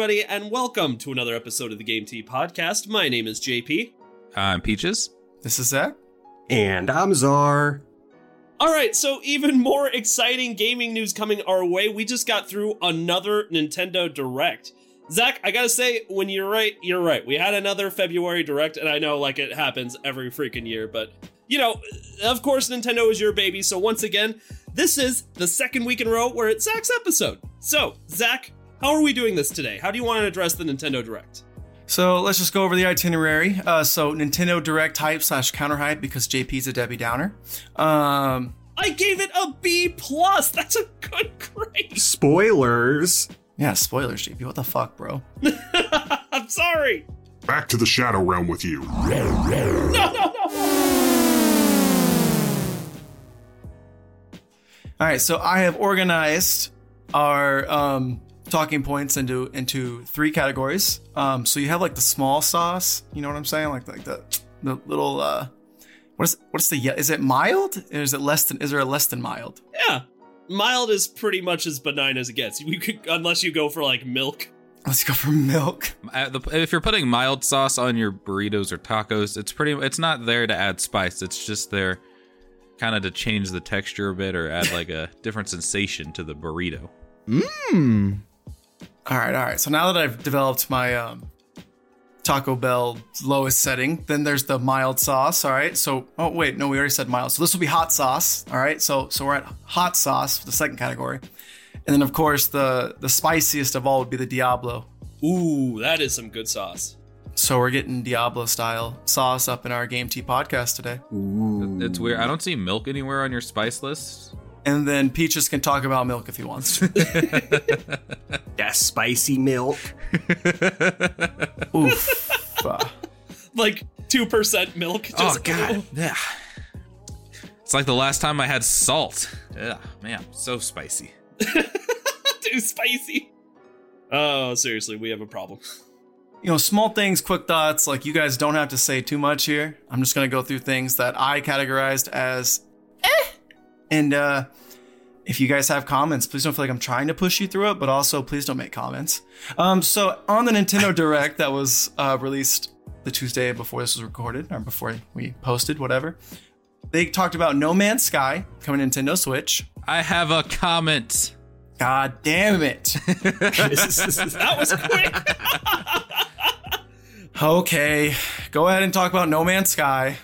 Everybody, and welcome to another episode of the Game Tea Podcast. My name is JP. I'm Peaches. This is Zach. And I'm Czar. All right, so even more exciting gaming news coming our way. We just got through another Nintendo Direct. Zach, I gotta say, when you're right, you're right. We had another February Direct, and I know like it happens every freaking year, but you know, of course, Nintendo is your baby. So once again, this is the second week in a row where it's Zach's episode. So, Zach, how are we doing this today? How do you want to address the Nintendo Direct? So let's just go over the itinerary. Uh, so Nintendo Direct hype slash counter hype because JP's a Debbie Downer. Um, I gave it a B plus. That's a good grade. Spoilers. yeah, spoilers, JP. What the fuck, bro? I'm sorry. Back to the Shadow Realm with you. No, no, no. All right, so I have organized our um, talking points into into three categories. Um, so you have like the small sauce. You know what I'm saying? Like like the the little uh, what is what's the ye- is it mild? Or is it less than? Is there a less than mild? Yeah, mild is pretty much as benign as it gets. You could, unless you go for like milk. Let's go for milk. Uh, if you're putting mild sauce on your burritos or tacos, it's pretty. It's not there to add spice. It's just there, kind of to change the texture a bit or add like a different sensation to the burrito. Mmm. All right, all right. So now that I've developed my um, Taco Bell lowest setting, then there's the mild sauce. All right. So, oh wait, no, we already said mild. So this will be hot sauce. All right. So, so we're at hot sauce for the second category, and then of course the the spiciest of all would be the Diablo. Ooh, that is some good sauce. So we're getting Diablo style sauce up in our Game Tea podcast today, Ooh. It's weird. I don't see milk anywhere on your spice list. And then Peaches can talk about milk if he wants to. That spicy milk. Oof. Uh, Like two percent milk. Just oh god, yeah. It's like the last time I had salt. Yeah, man, so spicy. too spicy. Oh, seriously, we have a problem. you know, small things, quick thoughts. Like you guys don't have to say too much here. I'm just gonna go through things that I categorized as eh. And uh if you guys have comments, please don't feel like I'm trying to push you through it, but also please don't make comments. Um, so on the Nintendo Direct that was uh, released the Tuesday before this was recorded, or before we posted, whatever, they talked about No Man's Sky coming to Nintendo Switch. I have a comment. God damn it. That was quick. okay, go ahead and talk about No Man's Sky.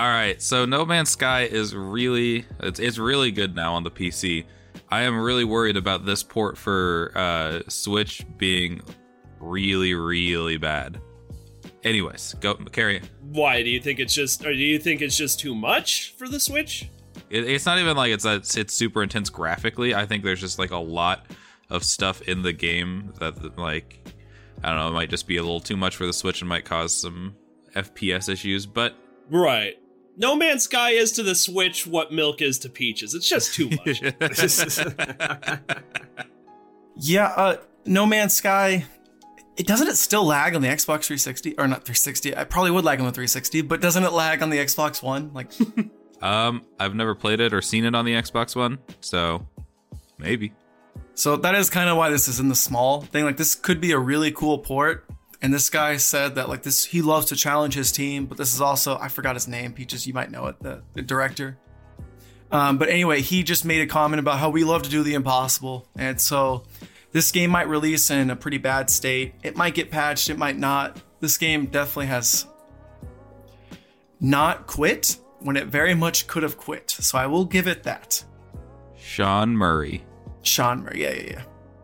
All right, so No Man's Sky is really it's it's really good now on the PC. I am really worried about this port for uh, Switch being really really bad. Anyways, go carry. Why do you think it's just? Or do you think it's just too much for the Switch? It, it's not even like it's it's it's super intense graphically. I think there's just like a lot of stuff in the game that like I don't know, it might just be a little too much for the Switch and might cause some FPS issues. But Right. No Man's Sky is to the Switch what milk is to peaches. It's just too much. Yeah, uh, No Man's Sky. It doesn't it still lag on the Xbox 360 or not 360? I probably would lag on the 360, but doesn't it lag on the Xbox One? Like, um, I've never played it or seen it on the Xbox One, so maybe. so that is kind of why this is in the small thing. Like, this could be a really cool port. And this guy said that like this, he loves to challenge his team, but this is also I forgot his name. Peaches, you might know it, the, the director. Um, but anyway, he just made a comment about how we love to do the impossible, and so this game might release in a pretty bad state. It might get patched, it might not. This game definitely has not quit when it very much could have quit. So I will give it that. Sean Murray. Sean Murray, yeah, yeah, yeah.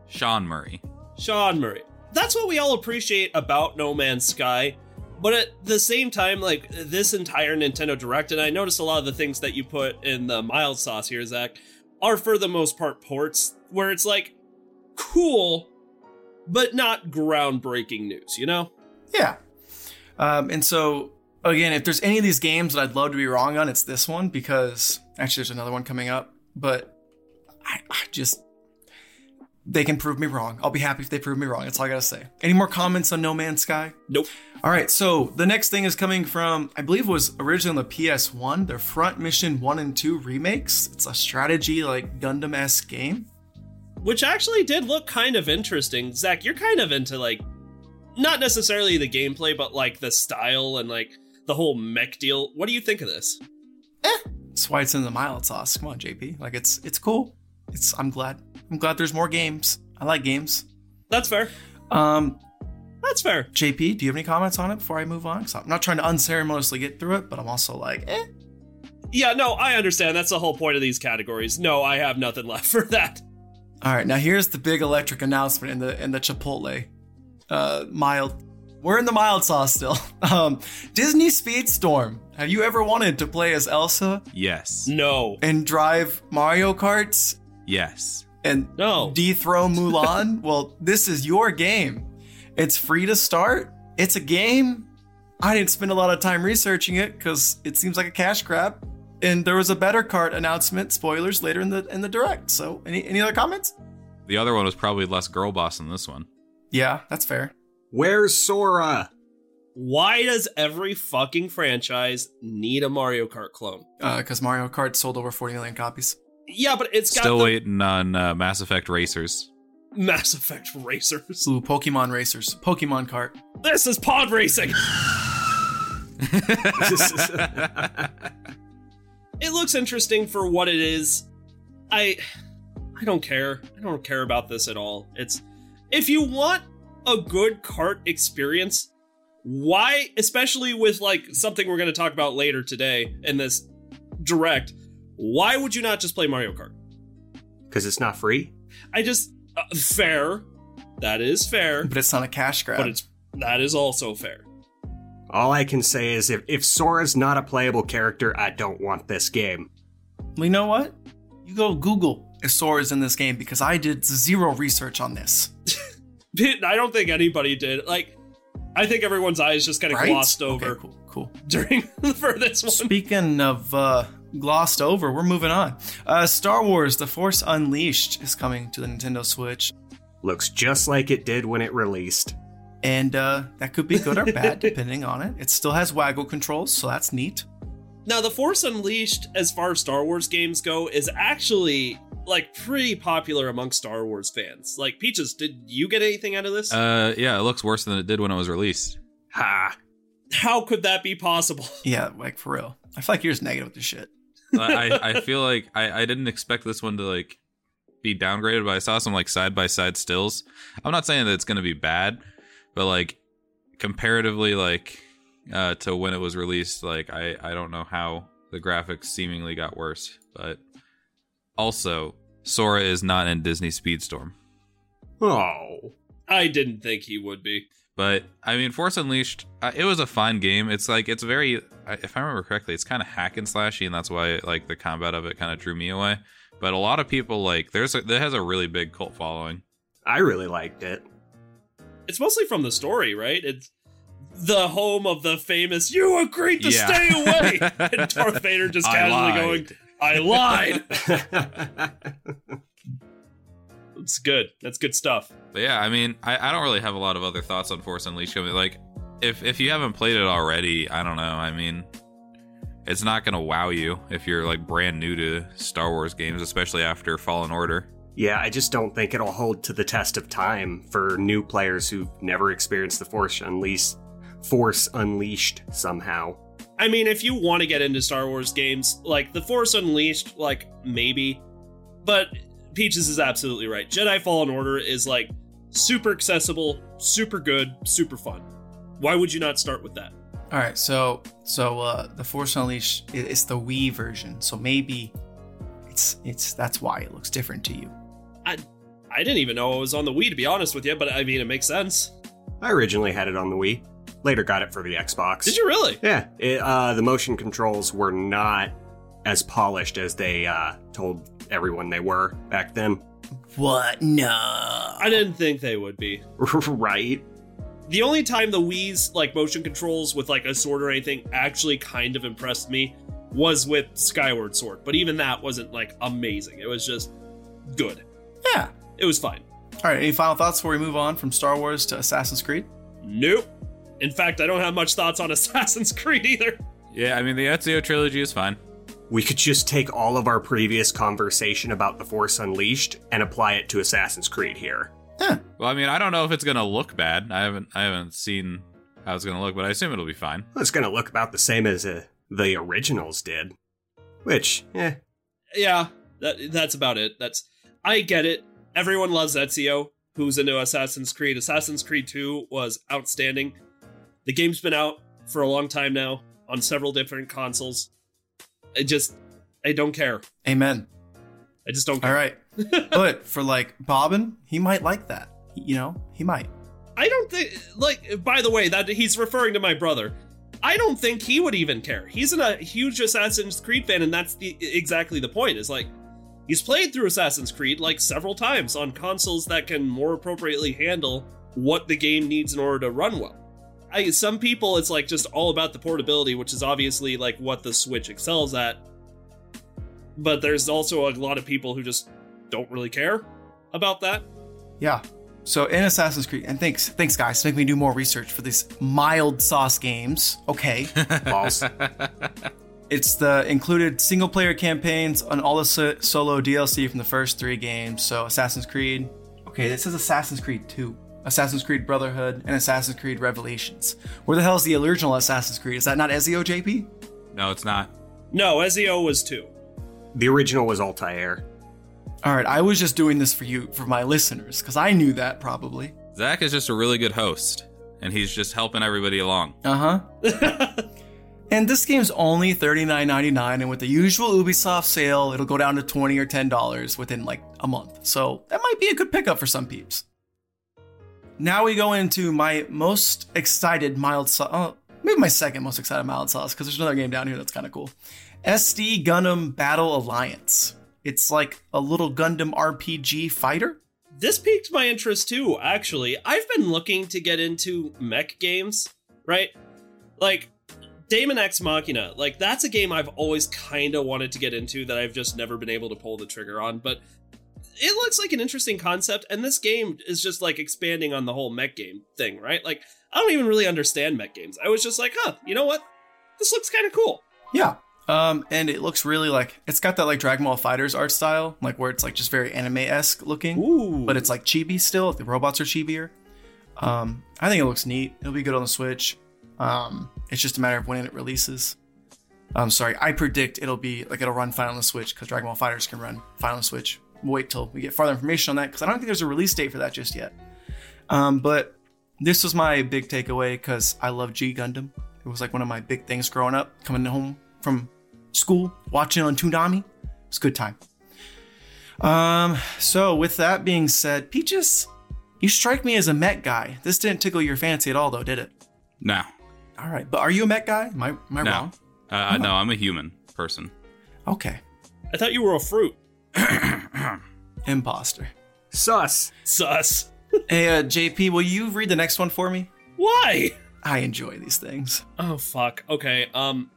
Sean Murray. Sean Murray. That's what we all appreciate about No Man's Sky. But at the same time, like this entire Nintendo Direct, and I noticed a lot of the things that you put in the mild sauce here, Zach, are for the most part ports where it's like cool, but not groundbreaking news, you know? Yeah. Um, and so again, if there's any of these games that I'd love to be wrong on, it's this one because actually there's another one coming up, but I, I just they can prove me wrong. I'll be happy if they prove me wrong. That's all I gotta say. Any more comments on No Man's Sky? Nope. All right, so the next thing is coming from, I believe was originally on the PS1, their Front Mission 1 and 2 remakes. It's a strategy, like Gundam esque game. Which actually did look kind of interesting. Zach, you're kind of into like not necessarily the gameplay, but like the style and like the whole mech deal. What do you think of this? Eh. That's why it's in the mild sauce. Come on, JP. Like it's it's cool. It's I'm glad. I'm glad there's more games. I like games. That's fair. Um, That's fair. JP, do you have any comments on it before I move on? 'Cause I'm not trying to unceremoniously get through it, but I'm also like, eh. Yeah, no, I understand. That's the whole point of these categories. No, I have nothing left for that. All right, now here's the big electric announcement in the in the Chipotle uh, mild. We're in the mild sauce still. Um, Disney Speedstorm. Have you ever wanted to play as Elsa Yes. No. and drive Mario Karts Yes. And No. dethrone Mulan? well, this is your game. It's free to start. It's a game. I didn't spend a lot of time researching it because it seems like a cash grab. And there was a better cart announcement, spoilers later in the in the direct. So, any any other comments? The other one was probably less girl boss than this one. Yeah, that's fair. Where's Sora? Why does every fucking franchise need a Mario Kart clone? because Uh, Mario Kart sold over 40 million copies. Yeah, but it's got Still the waiting on uh, Mass Effect Racers. Mass Effect Racers. Ooh, Pokemon Racers, Pokemon Kart. This is pod racing. It looks interesting for what it is. I I don't care. I don't care about this at all. It's if you want a good cart experience, why especially with like something we're going to talk about later today in this direct, why would you not just play Mario Kart? Because it's not free? I just uh, fair. That is fair, But it's not a cash grab. but it's that is also fair. All I can say is if, if Sora's not a playable character, I don't want this game. well, you know what? You go Google if Sora's in this game because I did zero research on this. I don't think anybody did. Like, I think everyone's eyes just kind of Right? glossed over Okay, cool, cool. during for this one. Speaking of uh, glossed over, we're moving on. Uh, Star Wars: The Force Unleashed is coming to the Nintendo Switch, Looks just like it did when it released. and uh, that could be good or bad depending on it. It still has waggle controls, so that's neat. Now, The Force Unleashed, as far as Star Wars games go, is actually like pretty popular among Star Wars fans. Like, Peaches, did you get anything out of this? Uh, yeah, it looks worse than it did when it was released. Ha! How could that be possible? Yeah, like for real. I feel like you're just negative with this shit. I, I feel like I, I didn't expect this one to like be downgraded, but I saw some like side by side stills. I'm not saying that it's gonna be bad, but like comparatively, like uh, to when it was released, like I I don't know how the graphics seemingly got worse, but also Sora is not in Disney Speedstorm. Oh. I didn't think he would be. But I mean, Force Unleashed, uh, it was a fun game. It's like it's very, if I remember correctly, it's kind of hack and slashy, and that's why like the combat of it kind of drew me away. But a lot of people like there's a, it has a really big cult following. I really liked it. It's mostly from the story, right? It's the home of the famous "You agreed to Yeah. stay away," and Darth Vader just I casually lied. going, "I lied." It's good. That's good stuff. But yeah, I mean, I, I don't really have a lot of other thoughts on Force Unleashed. I mean, like, if if you haven't played it already, I don't know. I mean, it's not gonna wow you if you're like brand new to Star Wars games, especially after Fallen Order. yeah, I just don't think it'll hold to the test of time for new players who've never experienced the Force Unleashed. Force Unleashed somehow. I mean, if you want to get into Star Wars games, like The Force Unleashed, like maybe, but Peaches is absolutely right. Jedi Fallen Order is like super accessible, super good, super fun. Why would you not start with that? All right, so so uh, the Force Unleashed i- it's the Wii version, so maybe it's it's that's why it looks different to you. I didn't even know it was on the Wii, to be honest with you, but I mean, it makes sense. I originally had it on the Wii. Later got it for the Xbox. Did you really? Yeah. It, uh, the motion controls were not as polished as they uh, told everyone they were back then. What? No. I didn't think they would be. right? The only time the Wii's like motion controls with like a sword or anything actually kind of impressed me was with Skyward Sword, but even that wasn't like amazing. It was just good. Yeah. It was fine. All right. Any final thoughts before we move on from Star Wars to Assassin's Creed? Nope. In fact, I don't have much thoughts on Assassin's Creed either. Yeah, I mean the Ezio trilogy is fine. We could just take all of our previous conversation about The Force Unleashed and apply it to Assassin's Creed here. Yeah. Well, I mean, I don't know if it's gonna look bad. I haven't I haven't seen how it's gonna look, but I assume it'll be fine. Well, it's going to look about the same as uh, the originals did. Which, eh, Yeah, that that's about it. That's I get it. Everyone loves Ezio, who's into Assassin's Creed. Assassin's Creed 2 was outstanding. The game's been out for a long time now on several different consoles. I just I don't care. Amen. I just don't All care. right. but for like Bobbin, he might like that. You know, he might. I don't think like by the way that he's referring to my brother. I don't think he would even care. He's in a huge Assassin's Creed fan and that's the exactly the point. Is like he's played through Assassin's Creed like several times on consoles that can more appropriately handle what the game needs in order to run well. I some people it's like just all about the portability, which is obviously like what the Switch excels at. But there's also a lot of people who just don't really care about that. Yeah. So in Assassin's Creed, and thanks, thanks guys, to make me do more research for these mild sauce games. Okay. balls. It's the included single player campaigns on all the so- solo DLC from the first three games. So Assassin's Creed. Okay, this is Assassin's Creed 2, Assassin's Creed Brotherhood, and Assassin's Creed Revelations. Where the hell is the original Assassin's Creed? Is that not Ezio JP? No, it's not. No, Ezio was two. the original was Altair. All right, I was just doing this for you, for my listeners, because I knew that probably. Zach is just a really good host, and he's just helping everybody along. Uh huh. and this game's only $39.99, and with the usual Ubisoft sale, it'll go down to 20 or $10 within like a month. So that might be a good pickup for some peeps. Now we go into my most excited mild sauce. Oh, maybe my second most excited mild sauce, because there's another game down here that's kind of cool. SD Gundam Battle Alliance. It's like a little Gundam RPG fighter. this piqued my interest too actually i've been looking to get into mech games right like Daemon X Machina, like that's a game I've always kind of wanted to get into that I've just never been able to pull the trigger on. But it looks like an interesting concept, and this game is just like expanding on the whole mech game thing, right? Like I don't even really understand mech games. I was just like, huh, you know what? This looks kind of cool. Yeah. Um, and it looks really like it's got that like Dragon Ball FighterZ art style, like where it's like just very anime esque looking, Ooh, but it's like chibi still. The robots are chibier. Um, I think it looks neat. It'll be good on the Switch. Um, it's just a matter of when it releases. I'm sorry, I predict it'll be like it'll run fine on the Switch because Dragon Ball FighterZ can run fine on the Switch. We'll wait till we get farther information on that because I don't think there's a release date for that just yet. Um, but this was my big takeaway because I love G Gundam. It was like one of my big things growing up, coming home from school, watching on Toonami. It was a good time. Um, so with that being said, Peaches, you strike me as a Met guy. This didn't tickle your fancy at all, though, did it? No, All right, but are you a Met guy? Am I, am I no, wrong? uh, no. I'm a human person. Okay, I thought you were a fruit. imposter. Sus. Sus. hey, uh, JP, will you read the next one for me? Why? I enjoy these things. Oh fuck. Okay. Um.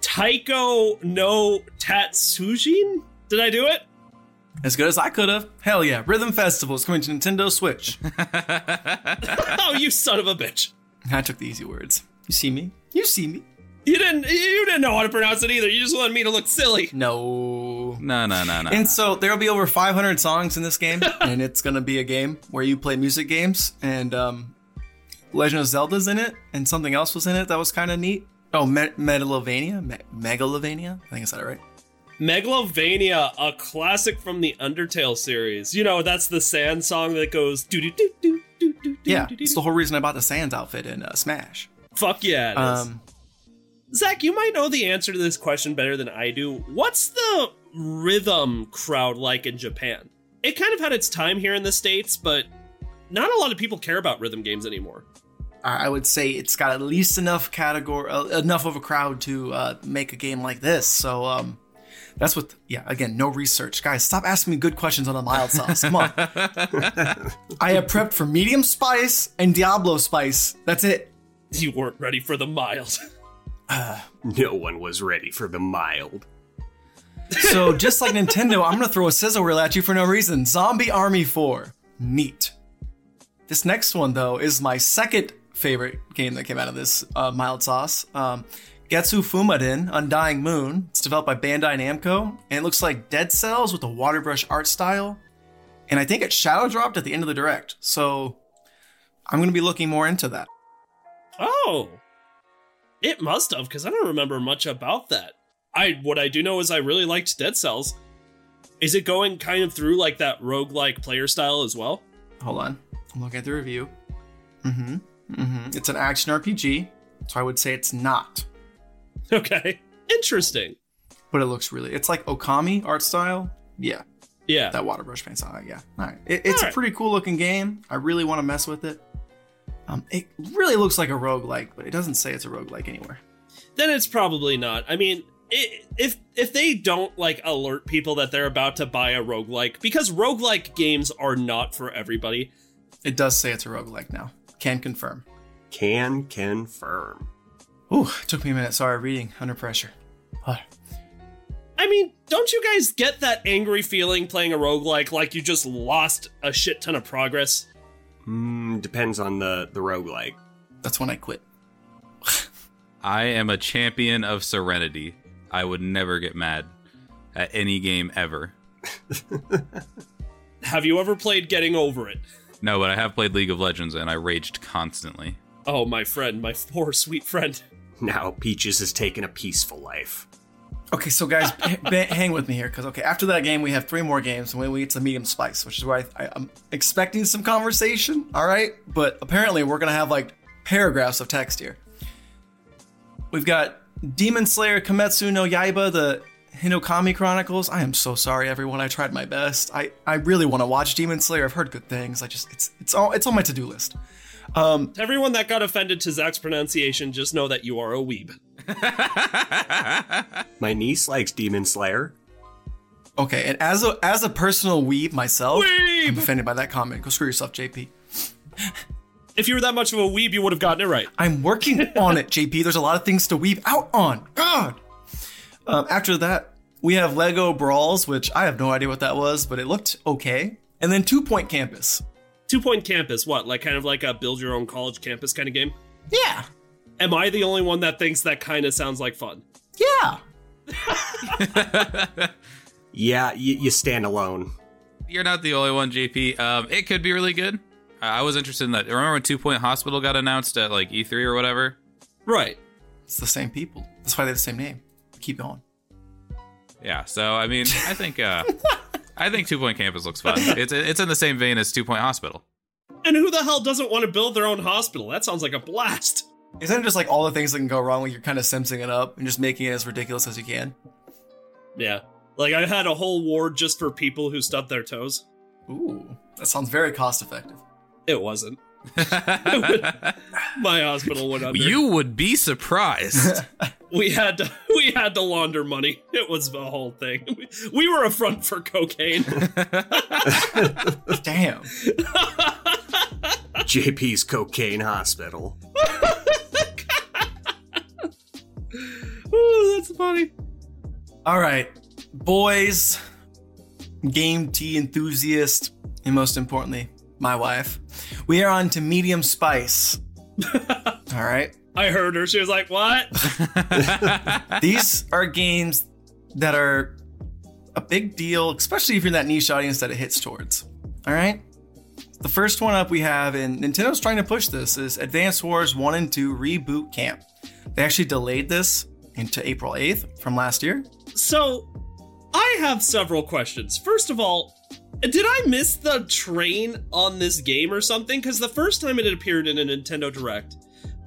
Taiko no Tatsujin? Did I do it? As good as I could have. Hell yeah, Rhythm Festival is coming to Nintendo Switch. oh, you son of a bitch! I took the easy words. You see me? You see me? You didn't. You didn't know how to pronounce it either. You just wanted me to look silly. No. No, no, no, no. And so there'll be over 500 songs in this game, and it's gonna be a game where you play music games, and um, Legend of Zelda's in it, and something else was in it that was kind of neat. Oh, Me- Megalovania, Me- Megalovania. I think I said it right. Megalovania, a classic from the Undertale series. You know, that's the sand song that goes do do do do do do. Yeah, it's the whole reason I bought the Sans outfit in uh, Smash. Fuck yeah. It is. Um, Zach, you might know the answer to this question better than I do. What's the rhythm crowd like in Japan? it kind of had its time here in the states, but not a lot of people care about rhythm games anymore. I I would say it's got at least enough category, uh, enough of a crowd to uh, make a game like this. So um, that's what. Yeah, again, no research, guys. Stop asking me good questions on the mild sauce. Come on. I have prepped for medium spice and Diablo spice. That's it. You weren't ready for the mild. No one was ready for the mild. So just like Nintendo, I'm gonna throw a sizzle reel at you for no reason. Zombie Army 4. Neat. This next one though is my second favorite game that came out of this uh, mild sauce. Um, Getsu Fumaden Undying Moon. It's developed by Bandai Namco, and it looks like Dead Cells with a waterbrush art style. And I think it shadow dropped at the end of the direct, so I'm gonna be looking more into that. Oh, it must have because I don't remember much about that. I what I do know is I really liked Dead Cells. Is it going kind of through like that roguelike player style as well? Hold on, I'm looking at the review. Mm-hmm. Mm-hmm. It's an action RPG, so I would say it's not. Okay, interesting. but it looks really it's like okami art style yeah Yeah, that water brush paint style yeah all right it, it's Alright. a pretty cool looking game i really want to mess with it um it really looks like a roguelike but it doesn't say it's a roguelike anywhere then it's probably not. I mean, i if if they don't like alert people that they're about to buy a roguelike because roguelike games are not for everybody. it does say it's a roguelike now can confirm Can confirm. Ooh, it took me a minute sorry reading under pressure Alright. I mean, don't you guys get that angry feeling playing a roguelike like you just lost a shit ton of progress? Mm, depends on the the roguelike. that's when i quit I am a champion of serenity. I would never get mad at any game ever. Have you ever played Getting Over It? No, but I have played League of Legends and I raged constantly. Oh, my friend, my poor sweet friend. Now Peaches has taken a peaceful life. Okay so guys hang with me here because okay after that game we have three more games and we get to medium spice which is where I, I, i'm expecting some conversation all right? But apparently we're gonna have like paragraphs of text here. We've got demon slayer kimetsu no yaiba the hinokami chronicles. I am so sorry everyone. I tried my best. I i really want to watch demon slayer. I've heard good things. I just it's it's all it's on my to-do list. Um everyone that got offended to Zach's pronunciation, just know that you are a weeb. My niece likes Demon Slayer. okay and as a as a personal weeb myself Weeb! i'm offended by that comment go screw yourself jp If you were that much of a weeb, you would have gotten it right. I'm working on it, JP. There's a lot of things to weave out on. God. Um, after that, we have Lego Brawls, which I have no idea what that was, but it looked okay. And then Two Point Campus. Two Point Campus, what? Like kind of like a build your own college campus kind of game? Yeah. Am I the only one that thinks that kind of sounds like fun? Yeah. Yeah, you, you stand alone. You're not the only one, JP. Um, it could be really good. I I was interested in that. Remember when Two Point Hospital got announced at like E3 or whatever? Right. It's the same people. That's why they have the same name. Keep going. Yeah. So I mean, I think uh, I think Two Point Campus looks fun. It's it's in the same vein as Two Point Hospital. And who the hell doesn't want to build their own hospital? That sounds like a blast. Isn't it just like all the things that can go wrong when you're kind of simsing it up and just making it as ridiculous as you can? Yeah. Like I had a whole ward just for people who stubbed their toes. Ooh, that sounds very cost effective. It wasn't. My hospital went under. you would be surprised. we had to we had to launder money. It was the whole thing. We, we were a front for cocaine. Damn. JP's Cocaine Hospital. Ooh, that's funny. All right, boys, game tea enthusiast, and most importantly, my wife. We are on to medium spice. All right. I heard her. She was like, "What?" These are games that are a big deal, especially if you're in that niche audience that it hits towards. All right. The first one up we have, and Nintendo's trying to push this, is Advance Wars 1 and 2 Reboot Camp. They actually delayed this into April 8th from last year. So, I have several questions. First of all, did I miss the train on this game or something? Because the first time it appeared in a Nintendo Direct,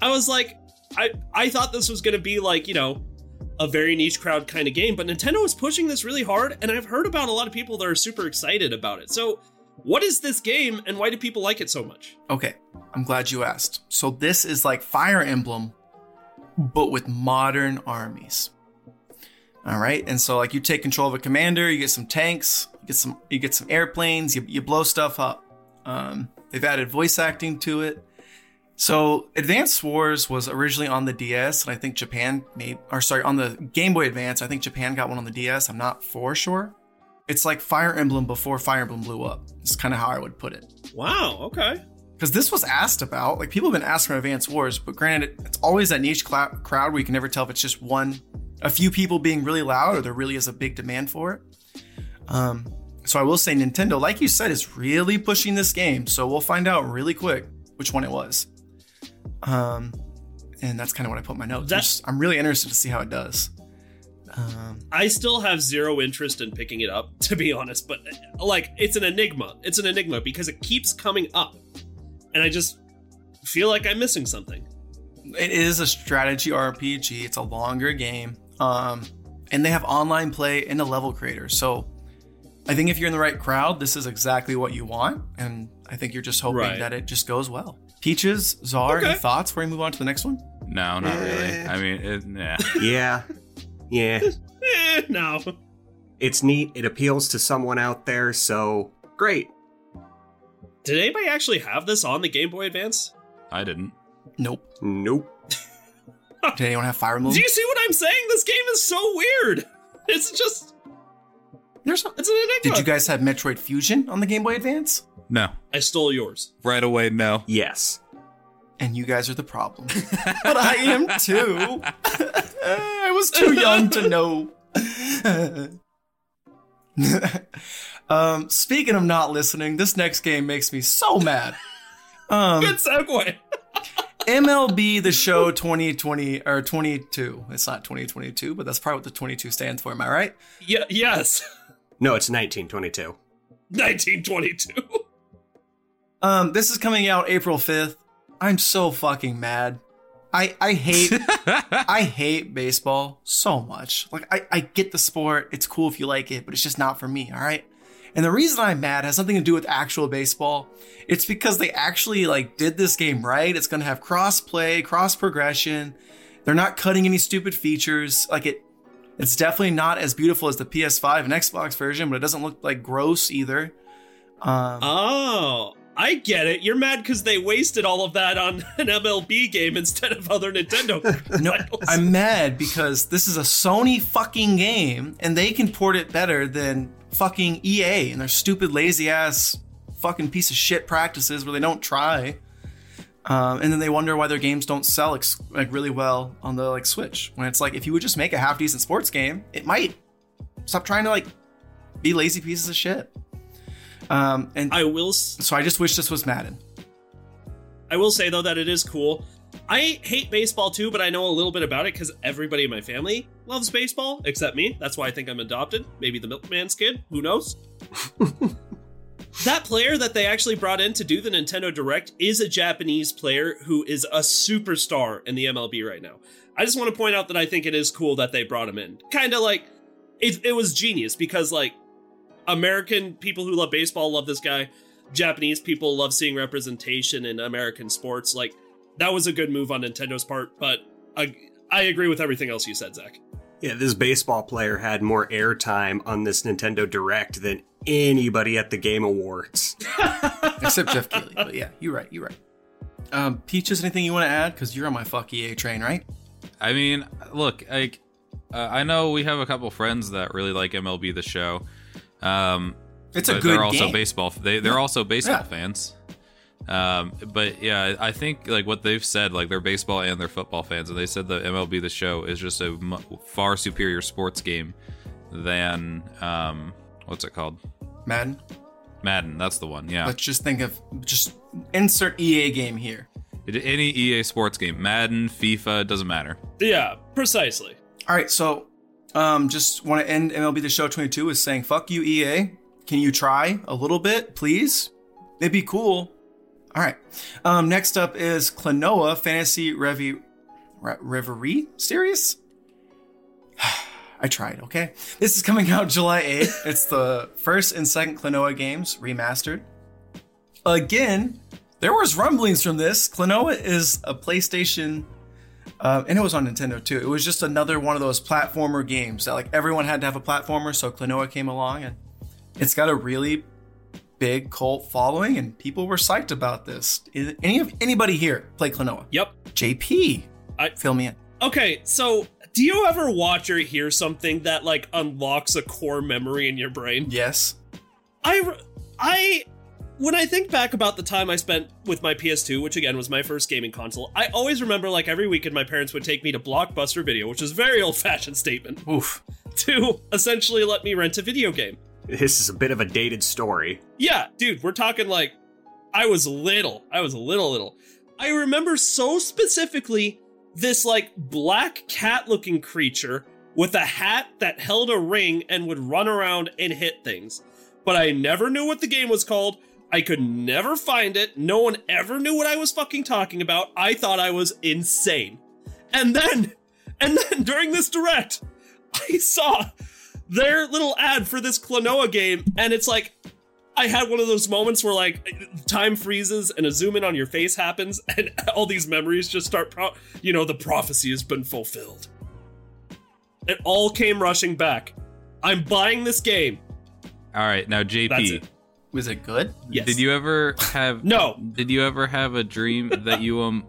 I was like, I I thought this was gonna be like you know, a very niche crowd kind of game, but Nintendo is pushing this really hard, and I've heard about a lot of people that are super excited about it. So, what is this game, and why do people like it so much? Okay, I'm glad you asked. So this is like Fire Emblem, but with modern armies. All right, and so like you take control of a commander, you get some tanks, you get some you get some airplanes, you, you blow stuff up. Um, they've added voice acting to it. So Advanced Wars was originally on the DS, and I think Japan made, or sorry, on the Game Boy Advance. I think Japan got one on the DS. I'm not for sure. It's like Fire Emblem before Fire Emblem blew up. It's kind of how I would put it. Wow, okay. Because this was asked about, like people have been asking for Advanced Wars, but granted, it's always that niche cl- crowd where you can never tell if it's just one, a few people being really loud, or there really is a big demand for it. Um, so I will say Nintendo, like you said, is really pushing this game. So we'll find out really quick which one it was. Um, and that's kind of what I put in my notes. I'm, That- just- I'm really interested to see how it does. Um, I still have zero interest in picking it up, to be honest, but like, it's an enigma. It's an enigma because it keeps coming up. And I just feel like I'm missing something. it is a strategy RPG. It's a longer game. Um, and they have online play and a level creator. So I think if you're in the right crowd, this is exactly what you want. And I think you're just hoping Right. that it just goes well. Peaches, Czar, any thoughts before we move on to the next one? No, not really. Eh. I mean, it, yeah. Yeah. Yeah. Eh, no. It's neat. It appeals to someone out there, so great. Did anybody actually have this on the Game Boy Advance? I didn't. Nope. Nope. Did anyone have Fire Emblem? Do you see what I'm saying? This game is so weird. It's just, There's it's an enigma. Did you guys have Metroid Fusion on the Game Boy Advance? No. I stole yours. Right away, no. Yes. And you guys are the problem. but I am too. I was too young to know. um, speaking of not listening, this next game makes me so mad. Um, Good segue. MLB The Show 2020 or 22. It's not 2022, but that's probably what the 22 stands for. Am I right? Yeah, yes. No, it's 1922. 1922. Um, this is coming out April 5th. I'm so fucking mad. I I hate I hate baseball so much. Like I, I get the sport, it's cool if you like it, but it's just not for me, all right? And the reason I'm mad has nothing to do with actual baseball. It's because they actually like did this game right. It's gonna have cross play, cross progression. They're not cutting any stupid features. Like it it's definitely not as beautiful as the PS5 and Xbox version, but it doesn't look like gross either. Um, Oh, I get it. You're mad because they wasted all of that on an MLB game instead of other Nintendo No. I'm mad because this is a Sony fucking game and they can port it better than fucking EA and their stupid lazy ass fucking piece of shit practices where they don't try. Um, and then they wonder why their games don't sell ex- like really well on the like Switch. When it's like if you would just make a half decent sports game, it might. Stop trying to like be lazy pieces of shit. Um, and I will. s- so I just wish this was Madden. I will say though that it is cool. I hate baseball too, but I know a little bit about it because everybody in my family loves baseball except me. That's why I think I'm adopted. Maybe the milkman's kid. Who knows? that player that they actually brought in to do the Nintendo Direct is a Japanese player who is a superstar in the MLB right now. I just want to point out that I think it is cool that they brought him in. Kind of like it, it was genius because like American people who love baseball love this guy. Japanese people love seeing representation in American sports. Like that was a good move on Nintendo's part, but I, I agree with everything else you said, Zach. Yeah, this baseball player had more airtime on this Nintendo Direct than anybody at the Game Awards. Except Geoff Keighley. But yeah, you're right. You're right. Um, Peaches, anything you want to add? Because you're on my fuck EA train, right? I mean, look, like uh, I know we have a couple friends that really like MLB the Show. Um, It's a good they're also game. baseball. They they're also baseball Yeah. fans. Um, but yeah, I think like what they've said, like they're baseball and they're football fans, and they said the MLB the Show is just a far superior sports game than um, what's it called? Madden. Madden. That's the one. Yeah, Let's just think of just insert EA game here. It- any EA sports game, Madden, FIFA, doesn't matter. Yeah, precisely. All right, so um, just want to end MLB The Show 22 is saying fuck you EA. Can you try a little bit, please? It'd be cool. All right. Um, next up is Klonoa Fantasy Revi- Re- Reverie series. I tried, okay? This is coming out July 8th. It's the first and second Klonoa games remastered. Again, there was rumblings from this. Klonoa is a PlayStation, uh, and it was on Nintendo too. It was just another one of those platformer games that like everyone had to have a platformer, so Klonoa came along, and it's got a really big cult following, and people were psyched about this. Is any of anybody here play Klonoa? Yep. JP, I- fill me in. Okay, so do you ever watch or hear something that like unlocks a core memory in your brain? Yes. I, I, when I think back about the time I spent with my PS2, which again was my first gaming console, I always remember like every weekend my parents would take me to Blockbuster Video, which is a very old-fashioned statement, Oof. to essentially let me rent a video game. This is a bit of a dated story. Yeah, dude, we're talking like I was little. I was a little little. I remember so specifically this like black cat looking creature with a hat that held a ring and would run around and hit things. But I never knew what the game was called. I could never find it. No one ever knew what I was fucking talking about. I thought I was insane. And then, and then during this direct, I saw their little ad for this Klonoa game, and it's like I had one of those moments where like time freezes and a zoom in on your face happens, and all these memories just start. Pro- you know, the prophecy has been fulfilled. It all came rushing back. I'm buying this game. All right, now That's JP, it. Was it good? Yes. did you ever have No. Did you ever have a dream that you um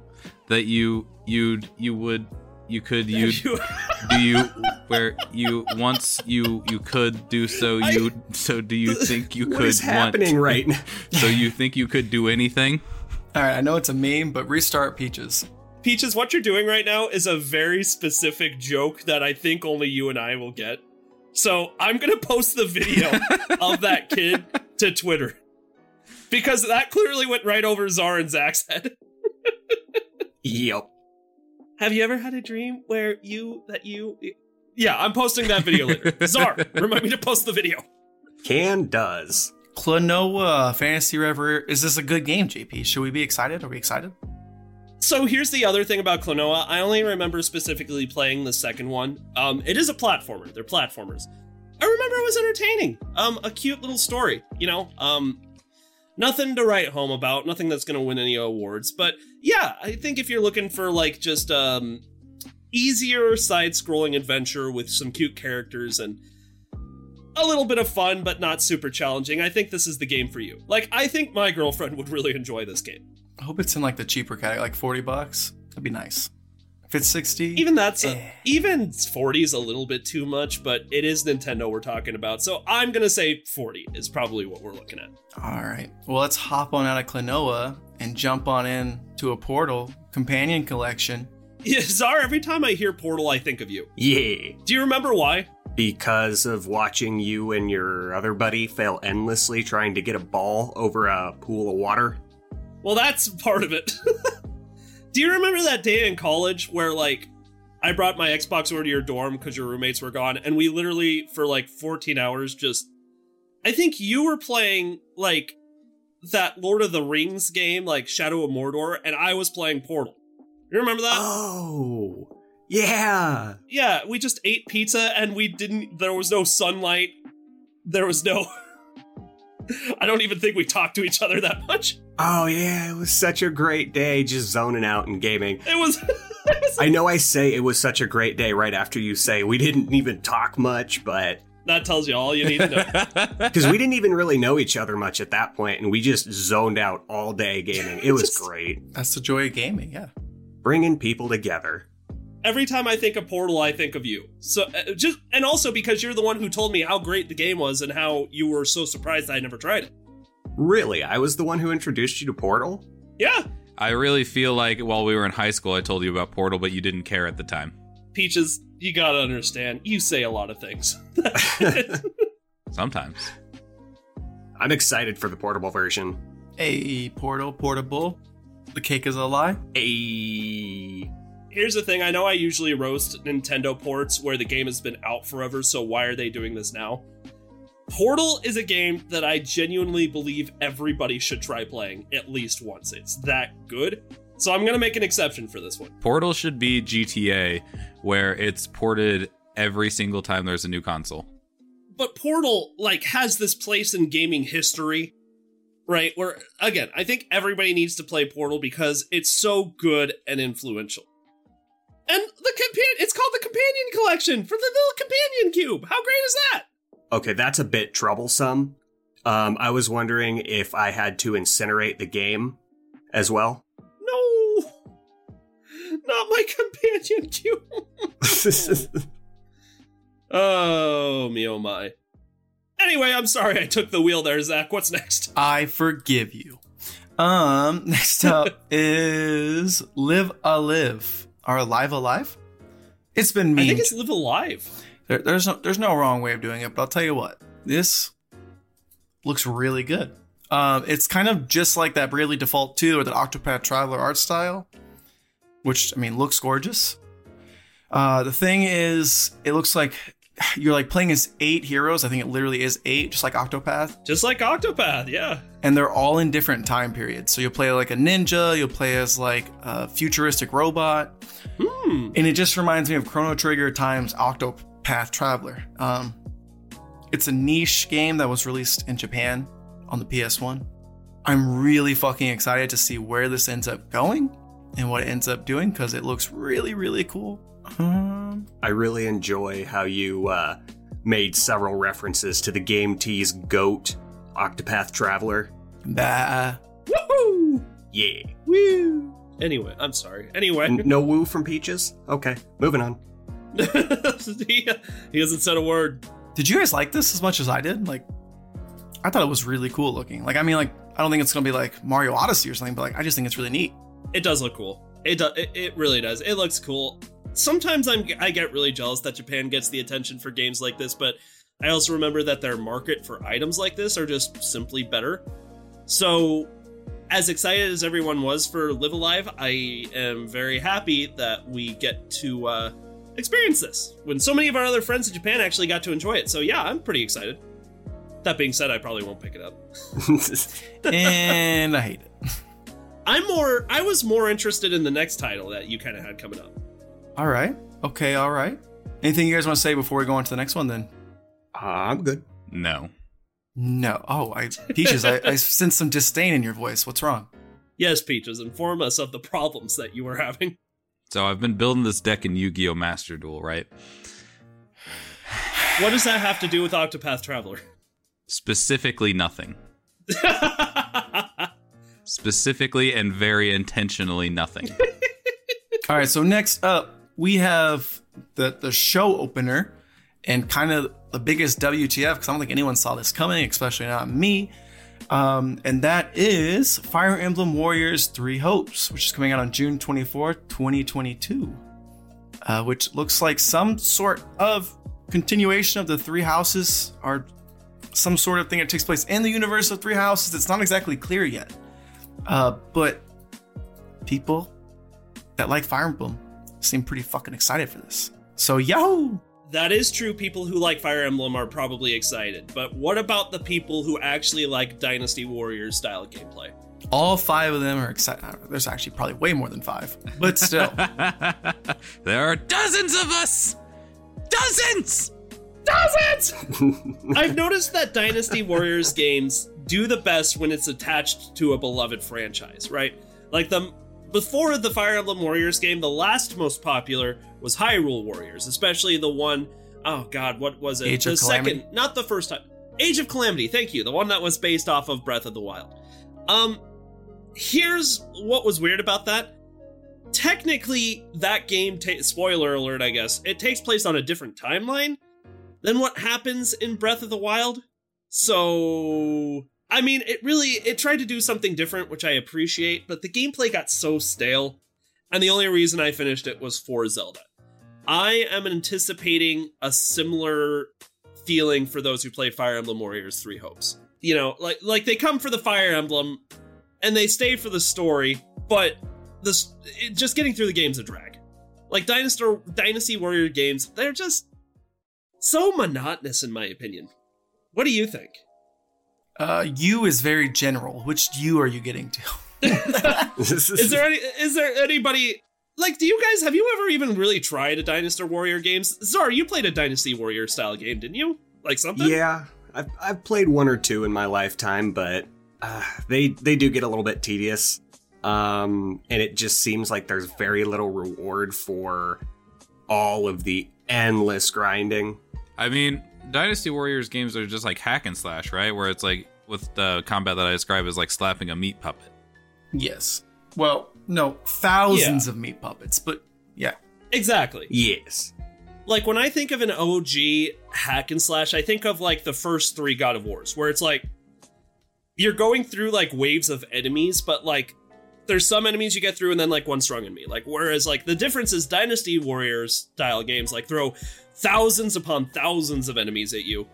that you you'd you would you could you You- do you where you once you you could do so you so do you think you What could is happening want, right now? so you think you could do anything All right, I know it's a meme, but restart Peaches. Peaches, what you're doing right now is a very specific joke that I think only you and I will get. So I'm gonna post the video of that kid to Twitter. Because that clearly went right over Czar and Zach's head. Yep. Have you ever had a dream where you that you Yeah, I'm posting that video later. Czar, remind me to post the video. Can does. Klonoa Fantasy Reverie. Is this a good game, JP? Should we be excited? Are we excited? So here's the other thing about Klonoa. I only remember specifically playing the second one. Um, it is a platformer. They're platformers. I remember it was entertaining. Um, a cute little story. You know, um, nothing to write home about. Nothing that's gonna win any awards. But yeah, I think if you're looking for like just um, easier side-scrolling adventure with some cute characters and a little bit of fun, but not super challenging, I think this is the game for you. Like, I think my girlfriend would really enjoy this game. I hope it's in like the cheaper category, like 40 bucks. That'd be nice. If it's 60, even that's Eh. a, even 40 is a little bit too much but it is nintendo we're talking about so i'm gonna say 40 is probably what we're looking at all right. Well, let's hop on out of Klonoa and jump on in to a Portal companion collection. yeah, czar every time i hear portal i think of you Yeah. do you remember why Because of watching you and your other buddy fail endlessly trying to get a ball over a pool of water. well that's part of it do you remember that day in college where like i brought my xbox over to your dorm because your roommates were gone and we literally for like 14 hours just i think you were playing like that lord of the rings game like shadow of mordor and i was playing portal you remember that Oh. Yeah. yeah, we just ate pizza and we didn't. There was no sunlight. There was no. I don't even think we talked to each other that much. Oh yeah, it was such a great day just zoning out and gaming. It was. it was- I know I say it was such a great day right after you say we didn't even talk much, but that tells you all you need to know. because we didn't even really know each other much at that point, and we just zoned out all day gaming. It was Just- great, That's the joy of gaming, yeah. bringing people together. Every time I think of Portal, I think of you. So uh, just and also because you're the one who told me how great the game was and how you were so surprised I never tried it. Really, I was the one who introduced you to Portal. Yeah, I really feel like while we were in high school I told you about Portal but you didn't care at the time Peaches, you gotta understand. You say a lot of things. sometimes I'm excited for the portable version. A Portal Portable. The cake is a lie. A Here's the thing I know I usually roast Nintendo ports where the game has been out forever, so why are they doing this now? Portal is a game that I genuinely believe everybody should try playing at least once. It's that good. So I'm going to make an exception for this one. Portal should be GTA, where it's ported every single time there's a new console. but Portal like has this place in gaming history, right? Where again, I think everybody needs to play Portal because it's so good and influential. And the companion, it's called the Companion Collection for the little Companion Cube. How great is that? Okay, that's a bit troublesome. Um, I was wondering if I had to incinerate the game as well. No, not my Companion Cube. oh me, oh my. Anyway, I'm sorry I took the wheel there, Zach. What's next? I forgive you. Um, next up is Live a Live. Or Live Alive? It's been me. I think it's Live Alive. There, there's no there's no wrong way of doing it, but I'll tell you what, this looks really good. Um, it's kind of just like that Bravely Default 2 or the Octopath Traveler art style, which I mean looks gorgeous. Uh, the thing is, it looks like you're like playing as eight heroes. I think it literally is eight, just like Octopath, Just like Octopath, yeah. and they're all in different time periods. So you'll play like a ninja, you'll play as like a futuristic robot, Hmm. and it just reminds me of Chrono Trigger times Octopath Traveler. Um, it's a niche game that was released in Japan on the PS1. I'm really fucking excited to see where this ends up going and what it ends up doing because it looks really, really cool. Um, I really enjoy how you uh, made several references to the Game-Tea's GOAT, Octopath Traveler. bah. Woohoo! Yeah. Woo! Anyway, I'm sorry. Anyway, N- no woo from Peaches? Okay, moving on. he, he hasn't said a word. Did you guys like this as much as I did? Like, I thought it was really cool looking. Like, I mean, like, I don't think it's gonna be like Mario Odyssey or something, but like, I just think it's really neat. It does look cool. It does. It, it really does. It looks cool. Sometimes I'm I get really jealous that Japan gets the attention for games like this, but I also remember that their market for items like this are just simply better. So, as excited as everyone was for Live Alive, I am very happy that we get to uh, experience this when so many of our other friends in Japan actually got to enjoy it. So yeah, I'm pretty excited. That being said, I probably won't pick it up. and I hate it. I'm more. I was more interested in the next title that you kind of had coming up. All right. Okay. All right. Anything you guys want to say before we go on to the next one? Then Uh, I'm good. No. no. Oh, I peaches. I, I sense some disdain in your voice. What's wrong? Yes, Peaches, inform us of the problems that you were having. So I've been building this deck in Yu-Gi-Oh! Master Duel, right? What does that have to do with Octopath Traveler? Specifically nothing. Specifically and very intentionally nothing. All right. So next up, we have the the show opener, and kind of the biggest WTF because I don't think anyone saw this coming, especially not me. Um, and that is Fire Emblem Warriors Three Hopes, which is coming out on June 24th, 2022. Uh, which looks like some sort of continuation of the Three Houses, or some sort of thing that takes place in the universe of Three Houses. It's not exactly clear yet. Uh, but people that like Fire Emblem seem pretty fucking excited for this. So, yo! That is true. People who like Fire Emblem are probably excited. But what about the people who actually like Dynasty Warriors style gameplay? All five of them are excited. Uh, there's actually probably way more than five, but still. there are dozens of us! Dozens! Dozens! I've noticed that Dynasty Warriors games do the best when it's attached to a beloved franchise, right? Like the before the Fire Emblem Warriors game, the last most popular was Hyrule Warriors, especially the one oh god, what was it? Age the of Calamity? second, not the first time. Age of Calamity, thank you. The one that was based off of Breath of the Wild. Um here's what was weird about that. Technically, that game ta- spoiler alert, I guess. It takes place on a different timeline than what happens in Breath of the Wild. So, I mean, it really it tried to do something different, which I appreciate, but the gameplay got so stale, and the only reason I finished it was for Zelda. I am anticipating a similar feeling for those who play Fire Emblem Warriors 3 Hopes. You know, like like they come for the Fire Emblem and they stay for the story, but this it, just getting through the game's a drag. Like Dynasty Dynasty Warrior games, they're just so monotonous in my opinion. What do you think? Uh, you is very general. Which you are you getting to? Is there any is there anybody like, do you guys have you ever even really tried a Dynasty Warrior games? Zar, you played a Dynasty Warrior style game, didn't you? Like something? Yeah, I've, I've played one or two in my lifetime, but uh, they they do get a little bit tedious. Um, and it just seems like there's very little reward for all of the endless grinding. I mean, Dynasty Warriors games are just like hack and slash, right? Where it's like with the combat that I describe as like slapping a meat puppet. Yes. Well, no, thousands of meat puppets, but yeah. Exactly. Yes. Like when I think of an OG hack and slash, I think of like the first three God of Wars, where it's like you're going through like waves of enemies, but like there's some enemies you get through and then like one strong enemy. Like whereas like the difference is Dynasty Warriors style games like throw thousands upon thousands of enemies at you,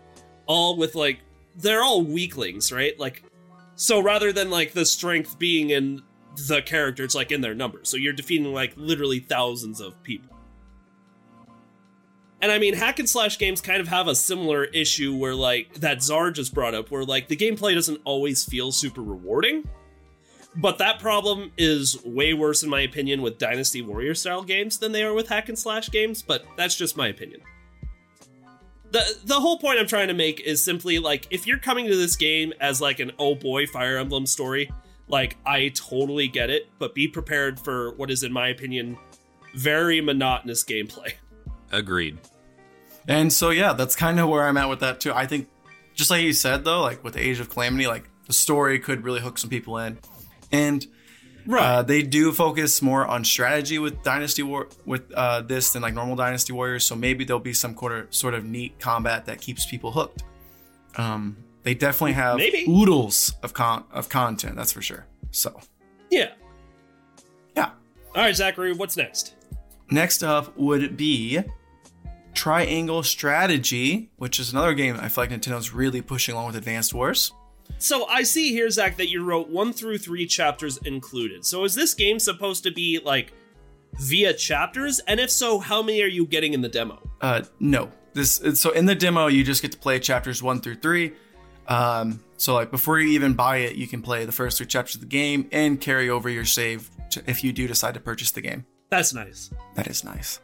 all with like they're all weaklings, right? Like so rather than like the strength being in the character, it's like in their numbers. So you're defeating like literally thousands of people. And I mean, hack and slash games kind of have a similar issue where, like, that Zar just brought up, where, like, the gameplay doesn't always feel super rewarding. But that problem is way worse, in my opinion, with Dynasty Warrior style games than they are with hack and slash games, but that's just my opinion. The, the whole point I'm trying to make is simply like if you're coming to this game as like an oh boy Fire Emblem story, like I totally get it, but be prepared for what is in my opinion very monotonous gameplay. Agreed. And so yeah, that's kind of where I'm at with that too. I think just like you said though, like with Age of Calamity, like the story could really hook some people in. And uh, they do focus more on strategy with Dynasty War with uh, this than like normal Dynasty Warriors. So maybe there'll be some sort of sort of neat combat that keeps people hooked. Um, they definitely have Maybe. oodles of con of content, that's for sure. So yeah. yeah. All right, Zachary, what's next? Next up would be Triangle Strategy, which is another game I feel like Nintendo's really pushing along with Advanced Wars. So I see here, Zach, that you wrote one through three chapters included. So is this game supposed to be like via chapters? And if so, how many are you getting in the demo? Uh, no. This so in the demo you just get to play chapters one through three. Um, so like before you even buy it, you can play the first three chapters of the game and carry over your save to, if you do decide to purchase the game. That's nice. That is nice.